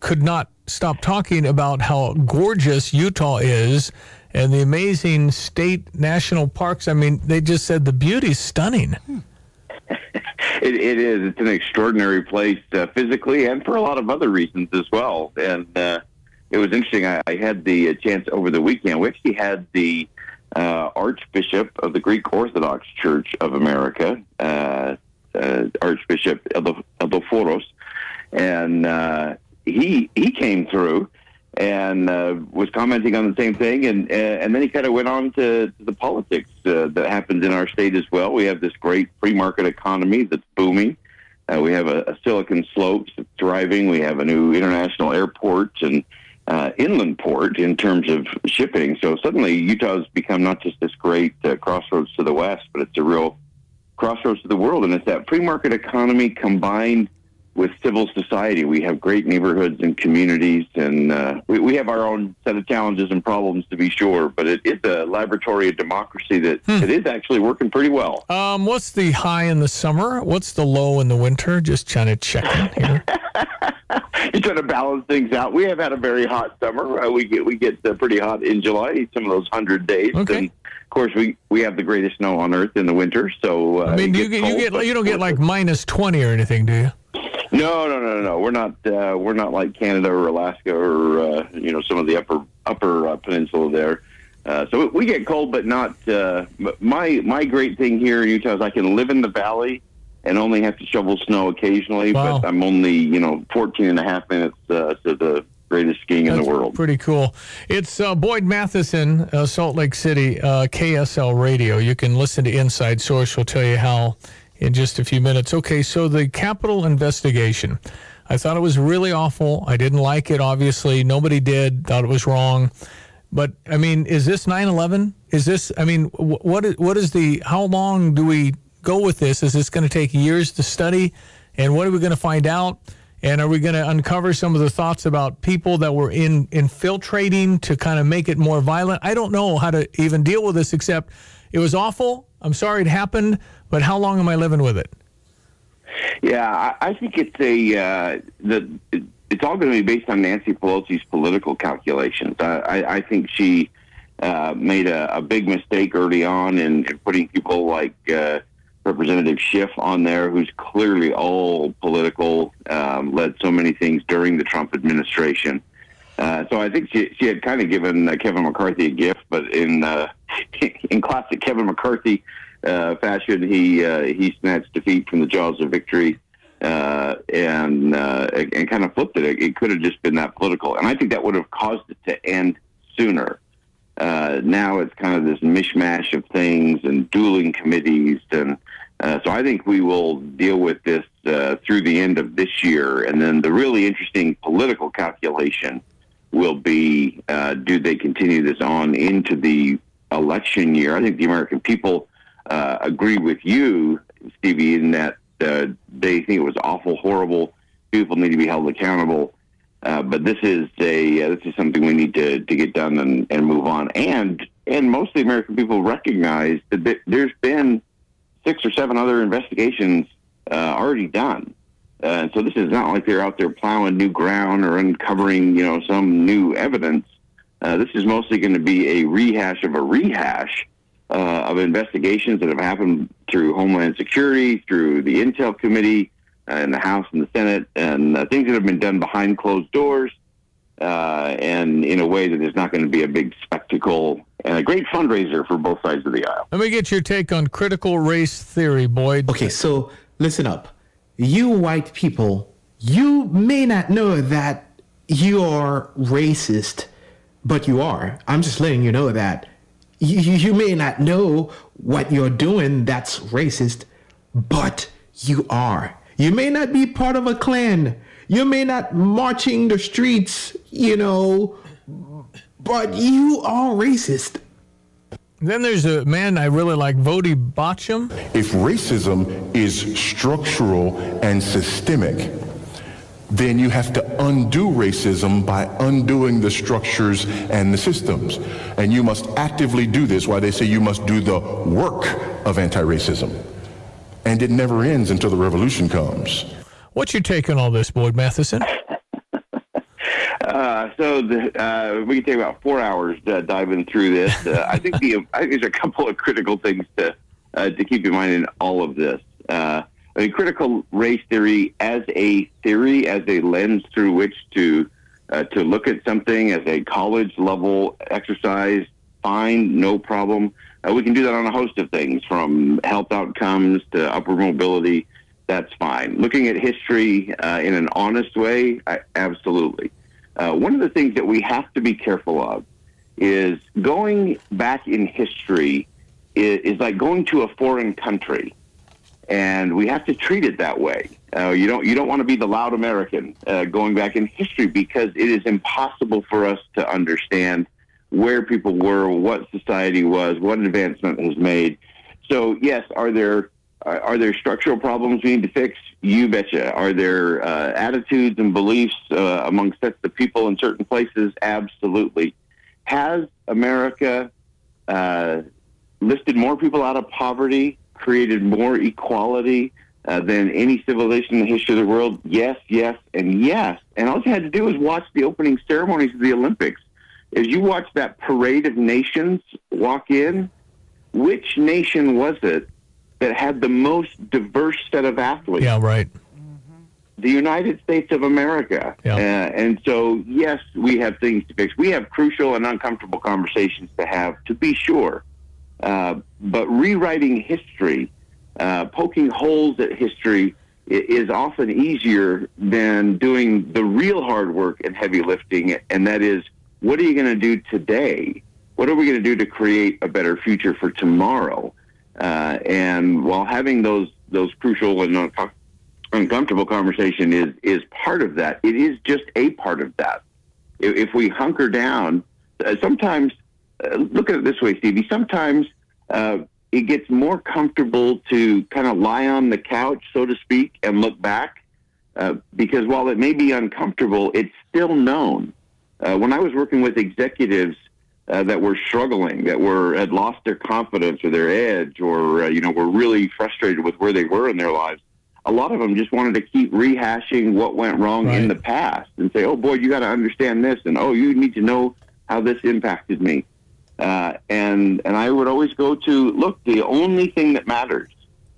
could not stop talking about how gorgeous Utah is and the amazing state national parks. I mean, they just said the beauty's stunning. *laughs* It, it is. It's an extraordinary place uh, physically and for a lot of other reasons as well. And uh, it was interesting. I, I had the uh, chance over the weekend. We actually had the uh, Archbishop of the Greek Orthodox Church of America, uh, uh, Archbishop Eldo- Elpidophoros, and uh, he he came through and uh, was commenting on the same thing, and and then he kind of went on to, to the politics that happens in our state as well. We have this great free market economy that's booming. We have a, a Silicon Slopes that's thriving. We have a new international airport and uh, inland port in terms of shipping. So suddenly Utah's become not just this great uh, crossroads to the west, but it's a real crossroads to the world. And it's that free market economy combined with civil society. We have great neighborhoods and communities, and uh, we, we have our own set of challenges and problems to be sure. But it is a laboratory of democracy that, that is actually working pretty well. Um, what's the high in the summer? What's the low in the winter? Just trying to check in here. *laughs* You're trying to balance things out. We have had a very hot summer. Uh, we get we get uh, pretty hot in July, some of those hundred days. Okay. And of course, we we have the greatest snow on earth in the winter. So uh, I mean, you get you get you don't get like minus twenty or anything, do you? No, no, no, no, no. We're not. Uh, we're not like Canada or Alaska or uh, you know some of the upper upper uh, peninsula there. Uh, so we get cold, but not. Uh, my my great thing here in Utah is I can live in the valley and only have to shovel snow occasionally. Wow. But I'm only you know 14 and a half minutes uh, to the greatest skiing in the world. Pretty cool. It's uh, Boyd Matheson, uh, Salt Lake City, uh, KSL Radio. You can listen to Inside Source. We'll tell you how in just a few minutes. Okay, so the Capitol investigation. I thought it was really awful. I didn't like it, obviously. Nobody did, thought it was wrong. But, I mean, is this 9 11? Is this, I mean, wh- what is, what is the, how long do we go with this? Is this going to take years to study? And what are we going to find out? And are we going to uncover some of the thoughts about people that were in infiltrating to kind of make it more violent? I don't know how to even deal with this except it was awful. I'm sorry it happened, but how long am I living with it? Yeah, I, I think it's a uh, the it's all going to be based on Nancy Pelosi's political calculations. I, I, I think she uh, made a, a big mistake early on in, in putting people like uh, Representative Schiff on there, who's clearly all political, um, led so many things during the Trump administration. Uh, so I think she, she had kind of given uh, Kevin McCarthy a gift, but in uh, *laughs* in classic Kevin McCarthy uh, fashion, he uh, he snatched defeat from the jaws of victory uh, and and kind of flipped it. It could have just been that political, and I think that would have caused it to end sooner. Now it's kind of this mishmash of things and dueling committees, and uh, so I think we will deal with this uh, through the end of this year, and then the really interesting political calculation will be: uh, do they continue this on into the election year? I think the American people uh, agree with you, Stevie, in that uh, they think it was awful, horrible. People need to be held accountable. But this is a this is something we need to, to get done and, and move on. And and most of the American people recognize that there's been six or seven other investigations uh, already done. Uh, so this is not like they're out there plowing new ground or uncovering, you know, some new evidence. Uh, this is mostly going to be a rehash of a rehash uh, of investigations that have happened through Homeland Security, through the Intel Committee, uh, in the House and the Senate, and uh, things that have been done behind closed doors, and in a way that is not going to be a big spectacle and a great fundraiser for both sides of the aisle. Let me get your take on critical race theory, Boyd. Okay, so listen up. You white people, you may not know that you are racist, but you are. I'm just letting you know that. You, you, you may not know what you're doing that's racist, but you are. You may not be part of a clan. You may not marching the streets, you know, but you are racist. Then there's a man I really like, Voddie Baucham. If racism is structural and systemic, then you have to undo racism by undoing the structures and the systems. And you must actively do this, why they say you must do the work of anti-racism. And it never ends until the revolution comes. What's your take on all this, Boyd Matheson? Uh, so the, uh, we can take about four hours uh, diving through this. Uh, *laughs* I think the I think there's a couple of critical things to uh, to keep in mind in all of this. Uh, I mean, critical race theory as a theory, as a lens through which to uh, to look at something as a college level exercise, fine, no problem. Uh, we can do that on a host of things, from health outcomes to upward mobility. That's fine. Looking at history uh, in an honest way, I, absolutely. Uh, one of the things that we have to be careful of is going back in history is, is like going to a foreign country, and we have to treat it that way. Uh, you don't you don't want to be the loud American uh, going back in history because it is impossible for us to understand where people were, what society was, what advancement was made. So yes, are there are are there structural problems we need to fix? You betcha. Are there uh, attitudes and beliefs uh, among sets of people in certain places? Absolutely. Has America uh, lifted more people out of poverty, created more equality uh, than any civilization in the history of the world? Yes, yes, and yes. And all you had to do was watch the opening ceremonies of the Olympics. As you watch that parade of nations walk in, which nation was it that had the most diverse set of athletes? Yeah, right. the United States of America. Uh, and so, yes, we have things to fix. We have crucial and uncomfortable conversations to have, to be sure. Uh, but rewriting history, uh, poking holes at history, is often easier than doing the real hard work and heavy lifting. And that is, what are you going to do today? What are we going to do to create a better future for tomorrow? Uh, and while having those those crucial and uncom- uncomfortable conversation is is part of that. It is just a part of that. If, if we hunker down, uh, sometimes uh, look at it this way, Stevie. Sometimes uh, it gets more comfortable to kind of lie on the couch, so to speak, and look back, uh, because while it may be uncomfortable, it's still known. Uh, when I was working with executives uh, that were struggling, that were had lost their confidence or their edge, or uh, you know were really frustrated with where they were in their lives, a lot of them just wanted to keep rehashing what went wrong in the past and say, "Oh boy, you got to understand this," and "Oh, you need to know how this impacted me." Uh, and and I would always go to look. The only thing that matters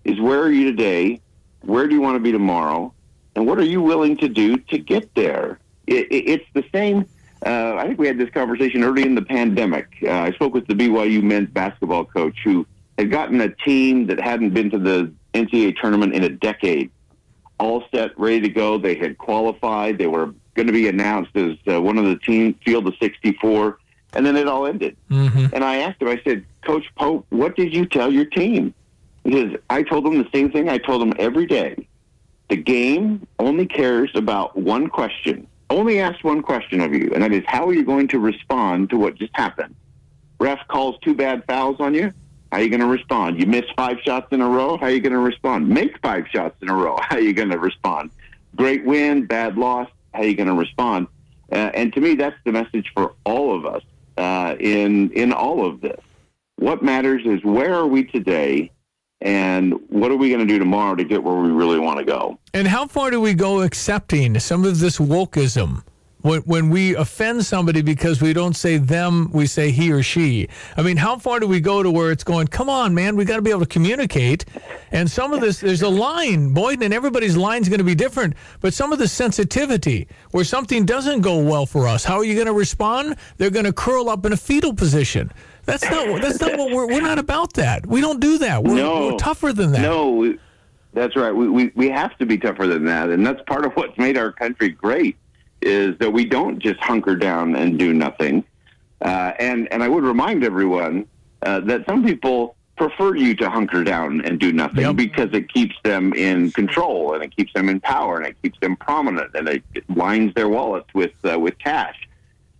is where are you today, where do you want to be tomorrow, and what are you willing to do to get there. It, it, it's the same. Uh, I think we had this conversation early in the pandemic. Uh, I spoke with the BYU men's basketball coach who had gotten a team that hadn't been to the NCAA tournament in a decade, all set, ready to go. They had qualified. They were going to be announced as uh, one of the team field of 64, and then it all ended. And I asked him, I said, Coach Pope, what did you tell your team? He says, I told them the same thing I told them every day. The game only cares about one question, only asks one question of you, and that is, how are you going to respond to what just happened? Ref calls two bad fouls on you. How are you going to respond? You miss five shots in a row. How are you going to respond? Make five shots in a row. *laughs* How are you going to respond? Great win, bad loss. How are you going to respond? Uh, and to me, that's the message for all of us uh, in in all of this. What matters is where are we today, and what are we going to do tomorrow to get where we really want to go. And how far do we go accepting some of this wokeism? When, when we offend somebody because we don't say them, we say he or she. I mean, how far do we go to where it's going, come on, man, we got to be able to communicate. And some of this, there's a line, Boyden, and everybody's line's going to be different. But some of the sensitivity, where something doesn't go well for us, how are you going to respond? They're going to curl up in a fetal position. That's not. That's not what we're. We're not about that. We don't do that. We're, no, we're tougher than that. No, we, that's right. We, we we have to be tougher than that, and that's part of what's made our country great. Is that we don't just hunker down and do nothing. Uh, and and I would remind everyone uh, that some people prefer you to hunker down and do nothing because it keeps them in control and it keeps them in power and it keeps them prominent and it lines their wallets with uh, with cash.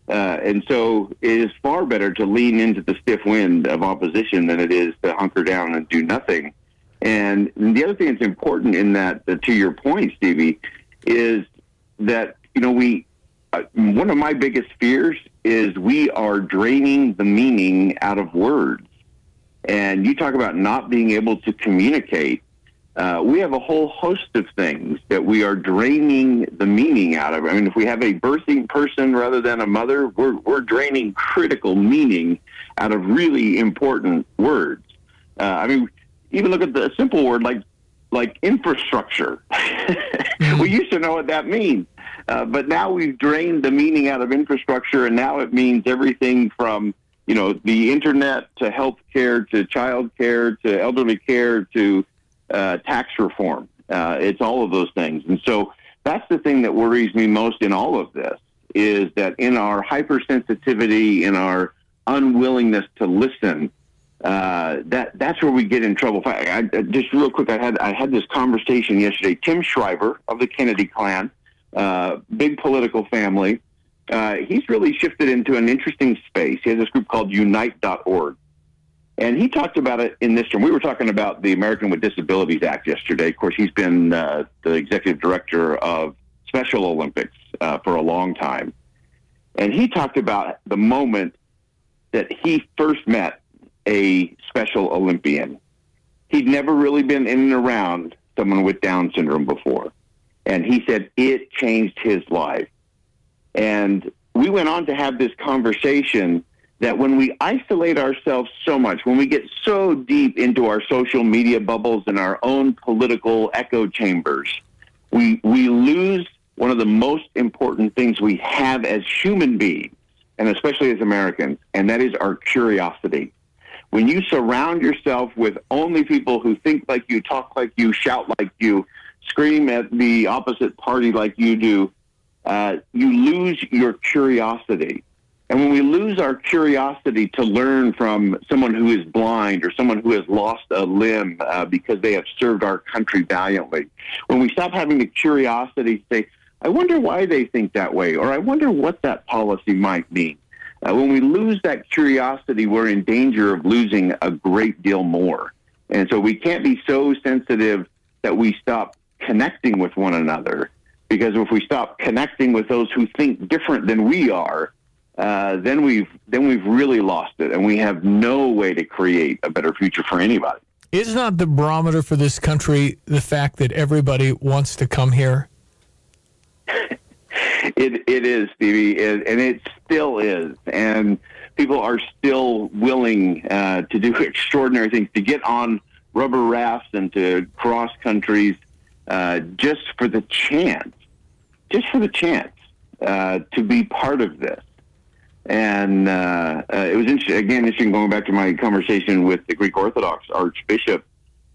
Uh, and so it is far better to lean into the stiff wind of opposition than it is to hunker down and do nothing. And the other thing that's important in that, uh, to your point, Stevie, is that, you know, we, uh, one of my biggest fears is we are draining the meaning out of words. And you talk about not being able to communicate. Uh, we have a whole host of things that we are draining the meaning out of. I mean, if we have a birthing person rather than a mother, we're, we're draining critical meaning out of really important words. Uh, I mean, even look at the simple word like like infrastructure. *laughs* we used to know what that means, uh, but now we've drained the meaning out of infrastructure, and now it means everything from you know the internet to healthcare to childcare to elderly care to uh, tax reform. Uh, it's all of those things, and so that's the thing that worries me most in all of this is that in our hypersensitivity, in our unwillingness to listen, uh, that that's where we get in trouble. I, I, just real quick, I had I had this conversation yesterday. Tim Shriver of the Kennedy clan, uh, big political family. Uh, he's really shifted into an interesting space. He has this group called Unite.org. And he talked about it in this term. We were talking about the American with Disabilities Act yesterday. Of course, he's been uh, the executive director of Special Olympics uh, for a long time. And he talked about the moment that he first met a Special Olympian. He'd never really been in and around someone with Down syndrome before. And he said it changed his life. And we went on to have this conversation that when we isolate ourselves so much, when we get so deep into our social media bubbles and our own political echo chambers, we, we lose one of the most important things we have as human beings, and especially as Americans, and that is our curiosity. When you surround yourself with only people who think like you, talk like you, shout like you, scream at the opposite party like you do, uh, you lose your curiosity. And when we lose our curiosity to learn from someone who is blind or someone who has lost a limb uh, because they have served our country valiantly, when we stop having the curiosity to say, I wonder why they think that way, or I wonder what that policy might mean. Uh, when we lose that curiosity, we're in danger of losing a great deal more. And so we can't be so sensitive that we stop connecting with one another. Because if we stop connecting with those who think different than we are, uh, then we've then we've really lost it, and we have no way to create a better future for anybody. Is not the barometer for this country the fact that everybody wants to come here? *laughs* It it is, Stevie, it, and it still is, and people are still willing uh, to do *laughs* extraordinary things to get on rubber rafts and to cross countries uh, just for the chance, just for the chance uh, to be part of this. And uh, uh, it was interesting, again, interesting going back to my conversation with the Greek Orthodox Archbishop.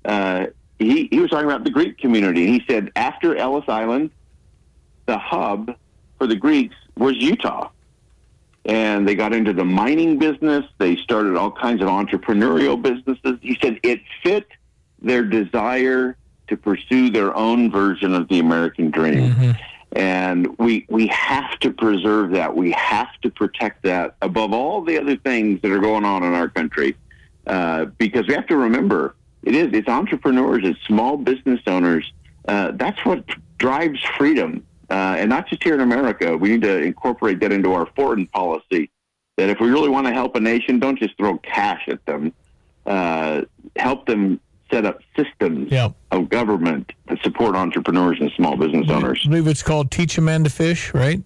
Uh, he, he was talking about the Greek community. And he said, after Ellis Island, the hub for the Greeks was Utah. And they got into the mining business. They started all kinds of entrepreneurial businesses. He said it fit their desire to pursue their own version of the American dream. And we we have to preserve that. We have to protect that above all the other things that are going on in our country. uh, because we have to remember it is it's entrepreneurs, it's small business owners. Uh, that's what drives freedom, uh, and not just here in America. We need to incorporate that into our foreign policy. That if we really want to help a nation, don't just throw cash at them. Uh, help them set up systems of government that support entrepreneurs and small business owners. I believe it's called Teach a Man to Fish, right?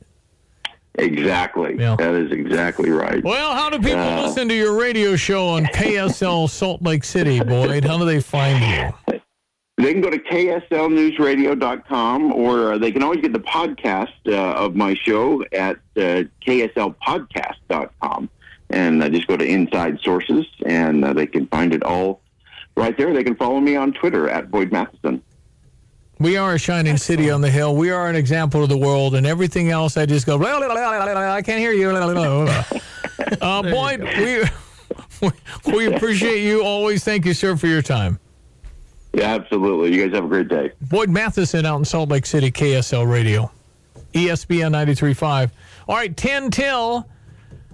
Exactly. That is exactly right. Well, how do people Uh, listen to your radio show on *laughs* KSL Salt Lake City, Boyd? How do they find you? They can go to kslnewsradio.com or they can always get the podcast uh, of my show at uh, kslpodcast.com. And uh, just go to Inside Sources and uh, they can find it all right there. They can follow me on Twitter at Boyd Matheson. We are a shining city on the hill. We are an example to the world, and everything else I just go. "Blah, blah, blah, blah, blah, blah, I can't hear you. blah, blah, blah, blah." *laughs* Uh, Boyd, *laughs* we we appreciate you always. Thank you, sir, for your time. Yeah, absolutely. You guys have a great day. Boyd Matheson out in Salt Lake City, KSL Radio, ESPN 93.5. All right, 10 till.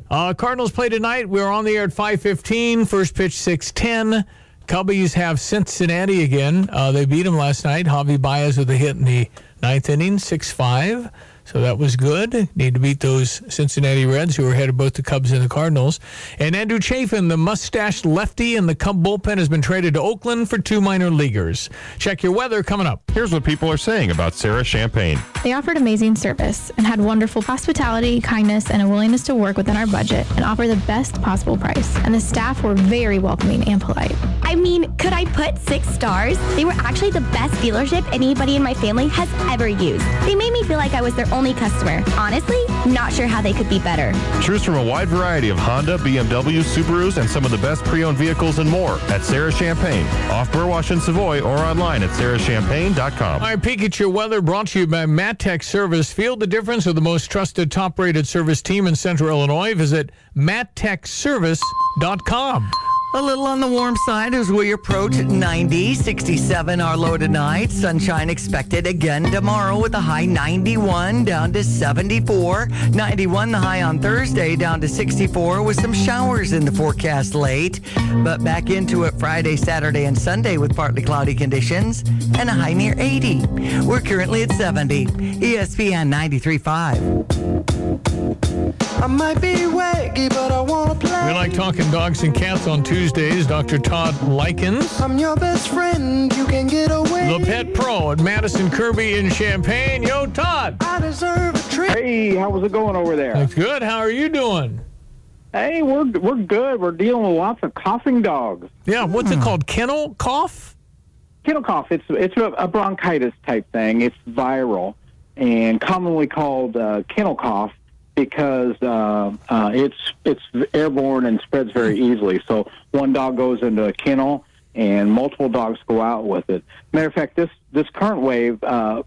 Uh, Cardinals play tonight. We're on the air at 5.15. First pitch, 6.10. Cubbies have Cincinnati again. Uh, they beat them last night. Javi Baez with a hit in the ninth inning, 6-5. So that was good. Need to beat those Cincinnati Reds who are ahead of both the Cubs and the Cardinals. And Andrew Chafin, the mustached lefty in the Cub bullpen, has been traded to Oakland for two minor leaguers. Check your weather coming up. Here's what people are saying about Sarah Champagne. They offered amazing service and had wonderful hospitality, kindness, and a willingness to work within our budget and offer the best possible price. And the staff were very welcoming and polite. I mean, could I put six stars? They were actually the best dealership anybody in my family has ever used. They made me feel like I was their only customer. Honestly, not sure how they could be better. Choose from a wide variety of Honda, BMW, Subarus, and some of the best pre-owned vehicles and more at Sarah Champagne, off Burwash and Savoy, or online at sarahchampagne.com. All right, peek at your weather brought to you by MatTech Service. Feel the difference of the most trusted, top rated service team in Central Illinois. Visit mattechservice.com. A little on the warm side as we approach 90, 67 our low tonight. Sunshine expected again tomorrow with a high 91 down to 74. 91 the high on Thursday down to 64 with some showers in the forecast late. But back into it Friday, Saturday, and Sunday with partly cloudy conditions and a high near 80. We're currently at 70. E ESPN 93.5. I might be waggy, but I wanna play. We like talking dogs and cats on Tuesdays. Dr. Todd Lykins, I'm your best friend. You can get away. the pet pro at Madison Kirby in Champaign. Yo, Todd. I deserve a treat. Hey, how's it going over there? That's good. How are you doing? Hey, we're we're good. We're dealing with lots of coughing dogs. Yeah, what's it called? Kennel cough? Kennel cough. It's it's a, a bronchitis type thing. It's viral and commonly called uh, kennel cough because uh, uh, it's it's airborne and spreads very easily. So one dog goes into a kennel and multiple dogs go out with it. Matter of fact, this this current wave, uh,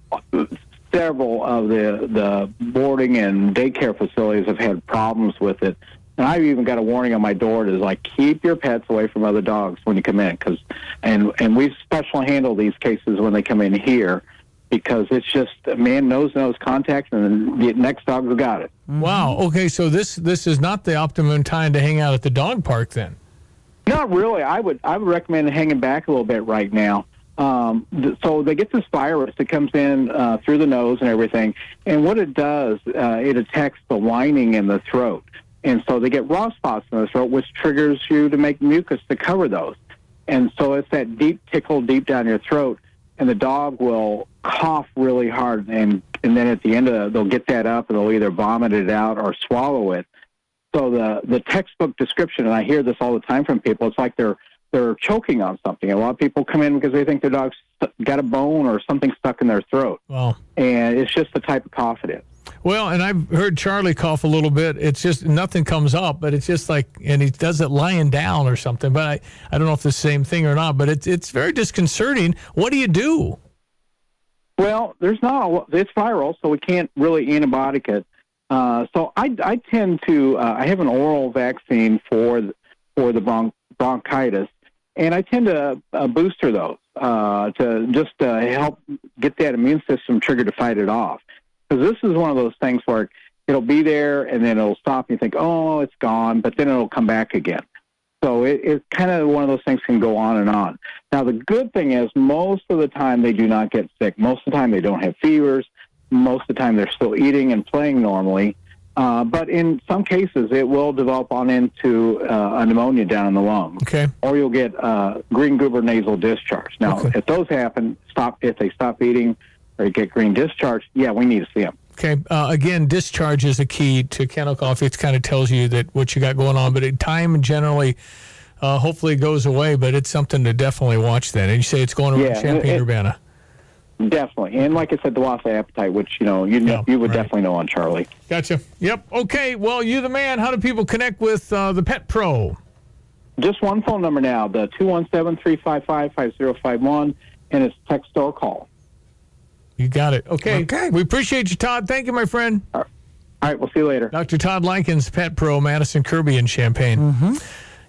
several of the the boarding and daycare facilities have had problems with it. And I've even got a warning on my door is like, keep your pets away from other dogs when you come in, because and and we special handle these cases when they come in here because it's just a man knows knows contact, and the next dog's got it. Wow. Okay, so this this is not the optimum time to hang out at the dog park then. Not really. I would I would recommend hanging back a little bit right now. Um, th- so they get this virus that comes in uh, through the nose and everything, and what it does, uh, it attacks the lining in the throat, and so they get raw spots in the throat, which triggers you to make mucus to cover those, and so it's that deep tickle deep down your throat, and the dog will cough really hard, and and then at the end of it, they'll get that up and they'll either vomit it out or swallow it. So the the textbook description, and I hear this all the time from people, it's like they're they're choking on something. A lot of people come in because they think their dog's got a bone or something stuck in their throat, Wow. and it's just the type of cough it is. Well, and I've heard Charlie cough a little bit. It's just nothing comes up, but it's just like, and he does it lying down or something. But I, I don't know if it's the same thing or not. But it's it's very disconcerting. What do you do? Well, there's not a. It's viral, so we can't really antibiotic it. Uh, so I, I tend to uh, I have an oral vaccine for th- for the bron- bronchitis, and I tend to uh, booster those uh, to just uh, help get that immune system triggered to fight it off. Because this is one of those things where it'll be there and then it'll stop. And you think, oh, it's gone, but then it'll come back again. So it, it's kind of one of those things can go on and on. Now, the good thing is most of the time they do not get sick. Most of the time they don't have fevers. Most of the time they're still eating and playing normally. Uh, but in some cases, it will develop on into uh, a pneumonia down in the lung. Okay. Or you'll get uh, green goober nasal discharge. Now, if those happen, stop if they stop eating or get green discharge. Yeah, we need to see them. Okay. Uh, again, discharge is a key to kennel cough. It kind of tells you that what you got going on, but it, time generally, uh, hopefully, goes away. But it's something to definitely watch. Then, and you say it's going around Yeah, Champaign it- Urbana. Definitely. And like I said, the Wassa appetite, which you know you know, you would definitely know on Charlie. Gotcha. Yep. Okay. Well, you the man. How do people connect with uh, the Pet Pro? Just one phone number now, the 217-355-5051, and it's text or call. You got it. Okay. Okay. We appreciate you, Todd. Thank you, my friend. All right. We'll see you later. Dr. Todd Lykins, Pet Pro, Madison Kirby in Champaign. Mm-hmm.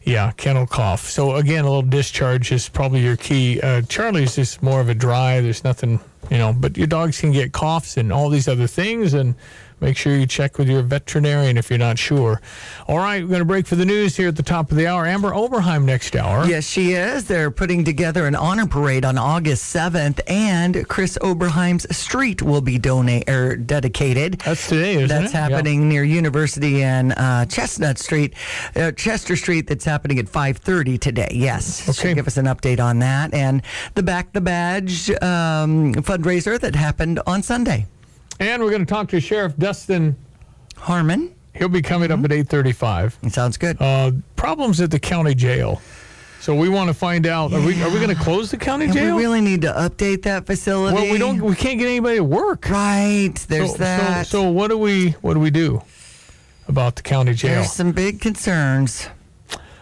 Yeah, kennel cough. So again, a little discharge is probably your key. Uh, Charlie's is more of a dry. There's nothing, you know, but your dogs can get coughs and all these other things. And make sure you check with your veterinarian if you're not sure. All right, we're going to break for the news here at the top of the hour. Amber Oberheim next hour. Yes, she is. They're putting together an honor parade on August 7th, and Chris Oberheim's street will be donate or dedicated. That's today, isn't it? That's it? happening near University and uh, Chestnut Street, uh, Chester Street. That's happening at 5:30 today. Yes. Okay. give us an update on that and the back the badge um, fundraiser that happened on Sunday. And we're going to talk to Sheriff Dustin Heuerman. He'll be coming up at 8:35. Sounds good. Uh, problems at the county jail. So we want to find out. Are we are we going to close the county And jail? we really need to update that facility. Well, we don't. We can't get anybody to work. Right. There's so, that. So, so what do we what do we do about the county jail? There's some big concerns.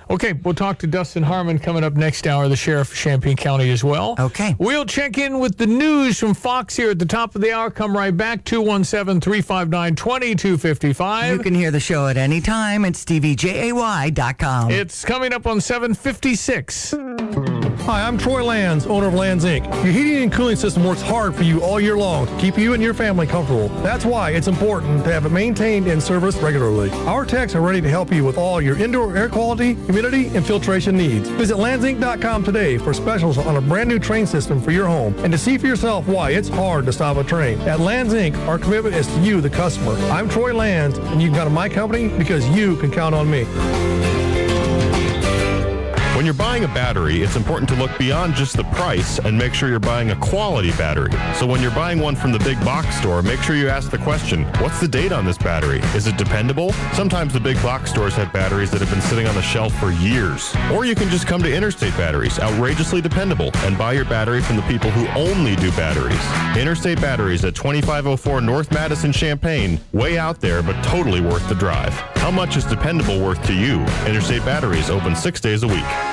Okay, we'll talk to Dustin Heuerman coming up next hour, the sheriff of Champaign County as well. Okay. We'll check in with the news from Fox here at the top of the hour. Come right back, 217 359 2255. You can hear the show at any time at StevieJay.com. It's coming up on 756. Hi, I'm Troy Lanz, owner of Lanz Inc. Your heating and cooling system works hard for you all year long to keep you and your family comfortable. That's why it's important to have it maintained and serviced regularly. Our techs are ready to help you with all your indoor air quality, humidity, and filtration needs. Visit lanzinc.com today for specials on a brand new Trane system for your home and to see for yourself why it's hard to stop a Trane. At Lanz Inc., our commitment is to you, the customer. I'm Troy Lanz, and you can count on my company because you can count on me. When you're buying a battery, it's important to look beyond just the price and make sure you're buying a quality battery. So when you're buying one from the big box store, make sure you ask the question, what's the date on this battery? Is it dependable? Sometimes the big box stores have batteries that have been sitting on the shelf for years. Or you can just come to Interstate Batteries, outrageously dependable, and buy your battery from the people who only do batteries. Interstate Batteries at 2504 North Madison Champaign, way out there, but totally worth the drive. How much is dependable worth to you? Interstate Batteries open six days a week.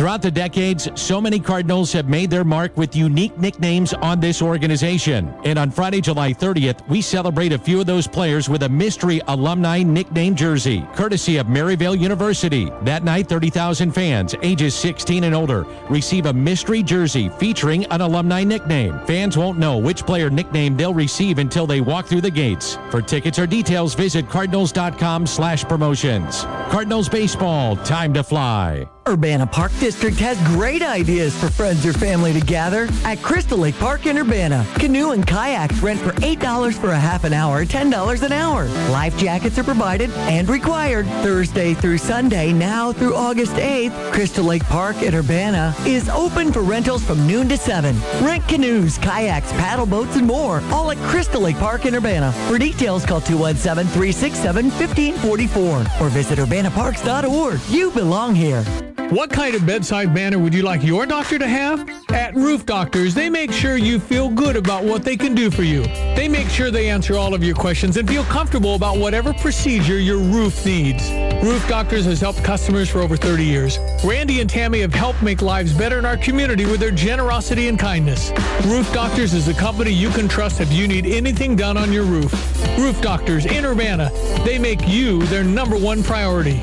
Throughout the decades, so many Cardinals have made their mark with unique nicknames on this organization. And on Friday, July 30th, we celebrate a few of those players with a mystery alumni nickname jersey, courtesy of Maryville University. That night, 30,000 fans ages 16 and older receive a mystery jersey featuring an alumni nickname. Fans won't know which player nickname they'll receive until they walk through the gates. For tickets or details, visit cardinals.com slash promotions. Cardinals baseball, time to fly. Urbana Park District has great ideas for friends or family to gather at Crystal Lake Park in Urbana. Canoe and kayaks rent for $8 for a half an hour, $10 an hour. Life jackets are provided and required Thursday through Sunday, now through August 8th. Crystal Lake Park in Urbana is open for rentals from noon to 7. Rent canoes, kayaks, paddle boats, and more, all at Crystal Lake Park in Urbana. For details, call 217 367 1544 or visit urbanaparks.org. You belong here. What kind of bedside manner would you like your doctor to have? At Roof Doctors, they make sure you feel good about what they can do for you. They make sure they answer all of your questions and feel comfortable about whatever procedure your roof needs. Roof Doctors has helped customers for over 30 years. Randy and Tammy have helped make lives better in our community with their generosity and kindness. Roof Doctors is a company you can trust if you need anything done on your roof. Roof Doctors in Urbana, they make you their number one priority.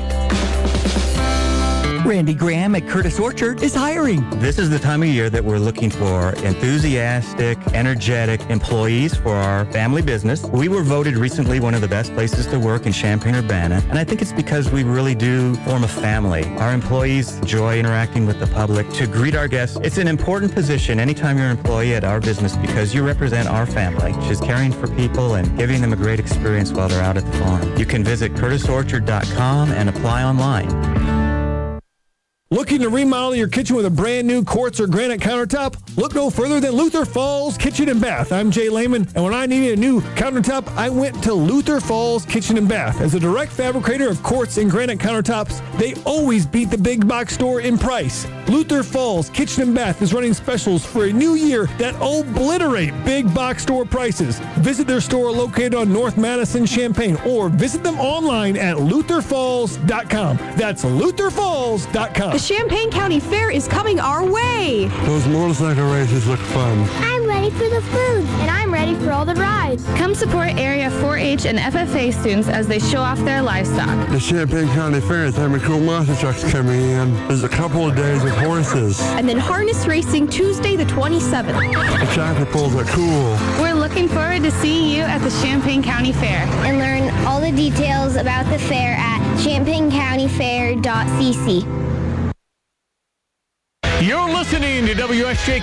Randy Graham at Curtis Orchard is hiring. This is the time of year that we're looking for enthusiastic, energetic employees for our family business. We were voted recently one of the best places to work in Champaign-Urbana, and I think it's because we really do form a family. Our employees enjoy interacting with the public. To greet our guests, it's an important position anytime you're an employee at our business because you represent our family, which is caring for people and giving them a great experience while they're out at the farm. You can visit curtisorchard.com and apply online. Looking to remodel your kitchen with a brand new quartz or granite countertop? Look no further than Luther Falls Kitchen and Bath. I'm Jay Lehman, and when I needed a new countertop, I went to Luther Falls Kitchen and Bath. As a direct fabricator of quartz and granite countertops, they always beat the big box store in price. Luther Falls Kitchen and Bath is running specials for a new year that obliterate big box store prices. Visit their store located on North Madison, Champaign, or visit them online at lutherfalls.com. That's lutherfalls.com. The Champaign County Fair is coming our way. Those motorcycle races look fun. I'm ready for the food, and I'm ready for all the rides. Come support area 4-H and FFA students as they show off their livestock. The Champaign County Fair is having cool monster trucks coming in. There's a couple of days with horses. And then harness racing Tuesday the 27th. The tractor pulls are cool. We're looking forward to seeing you at the Champaign County Fair. And learn all the details about the fair at champaigncountyfair.cc. You're listening to WSJ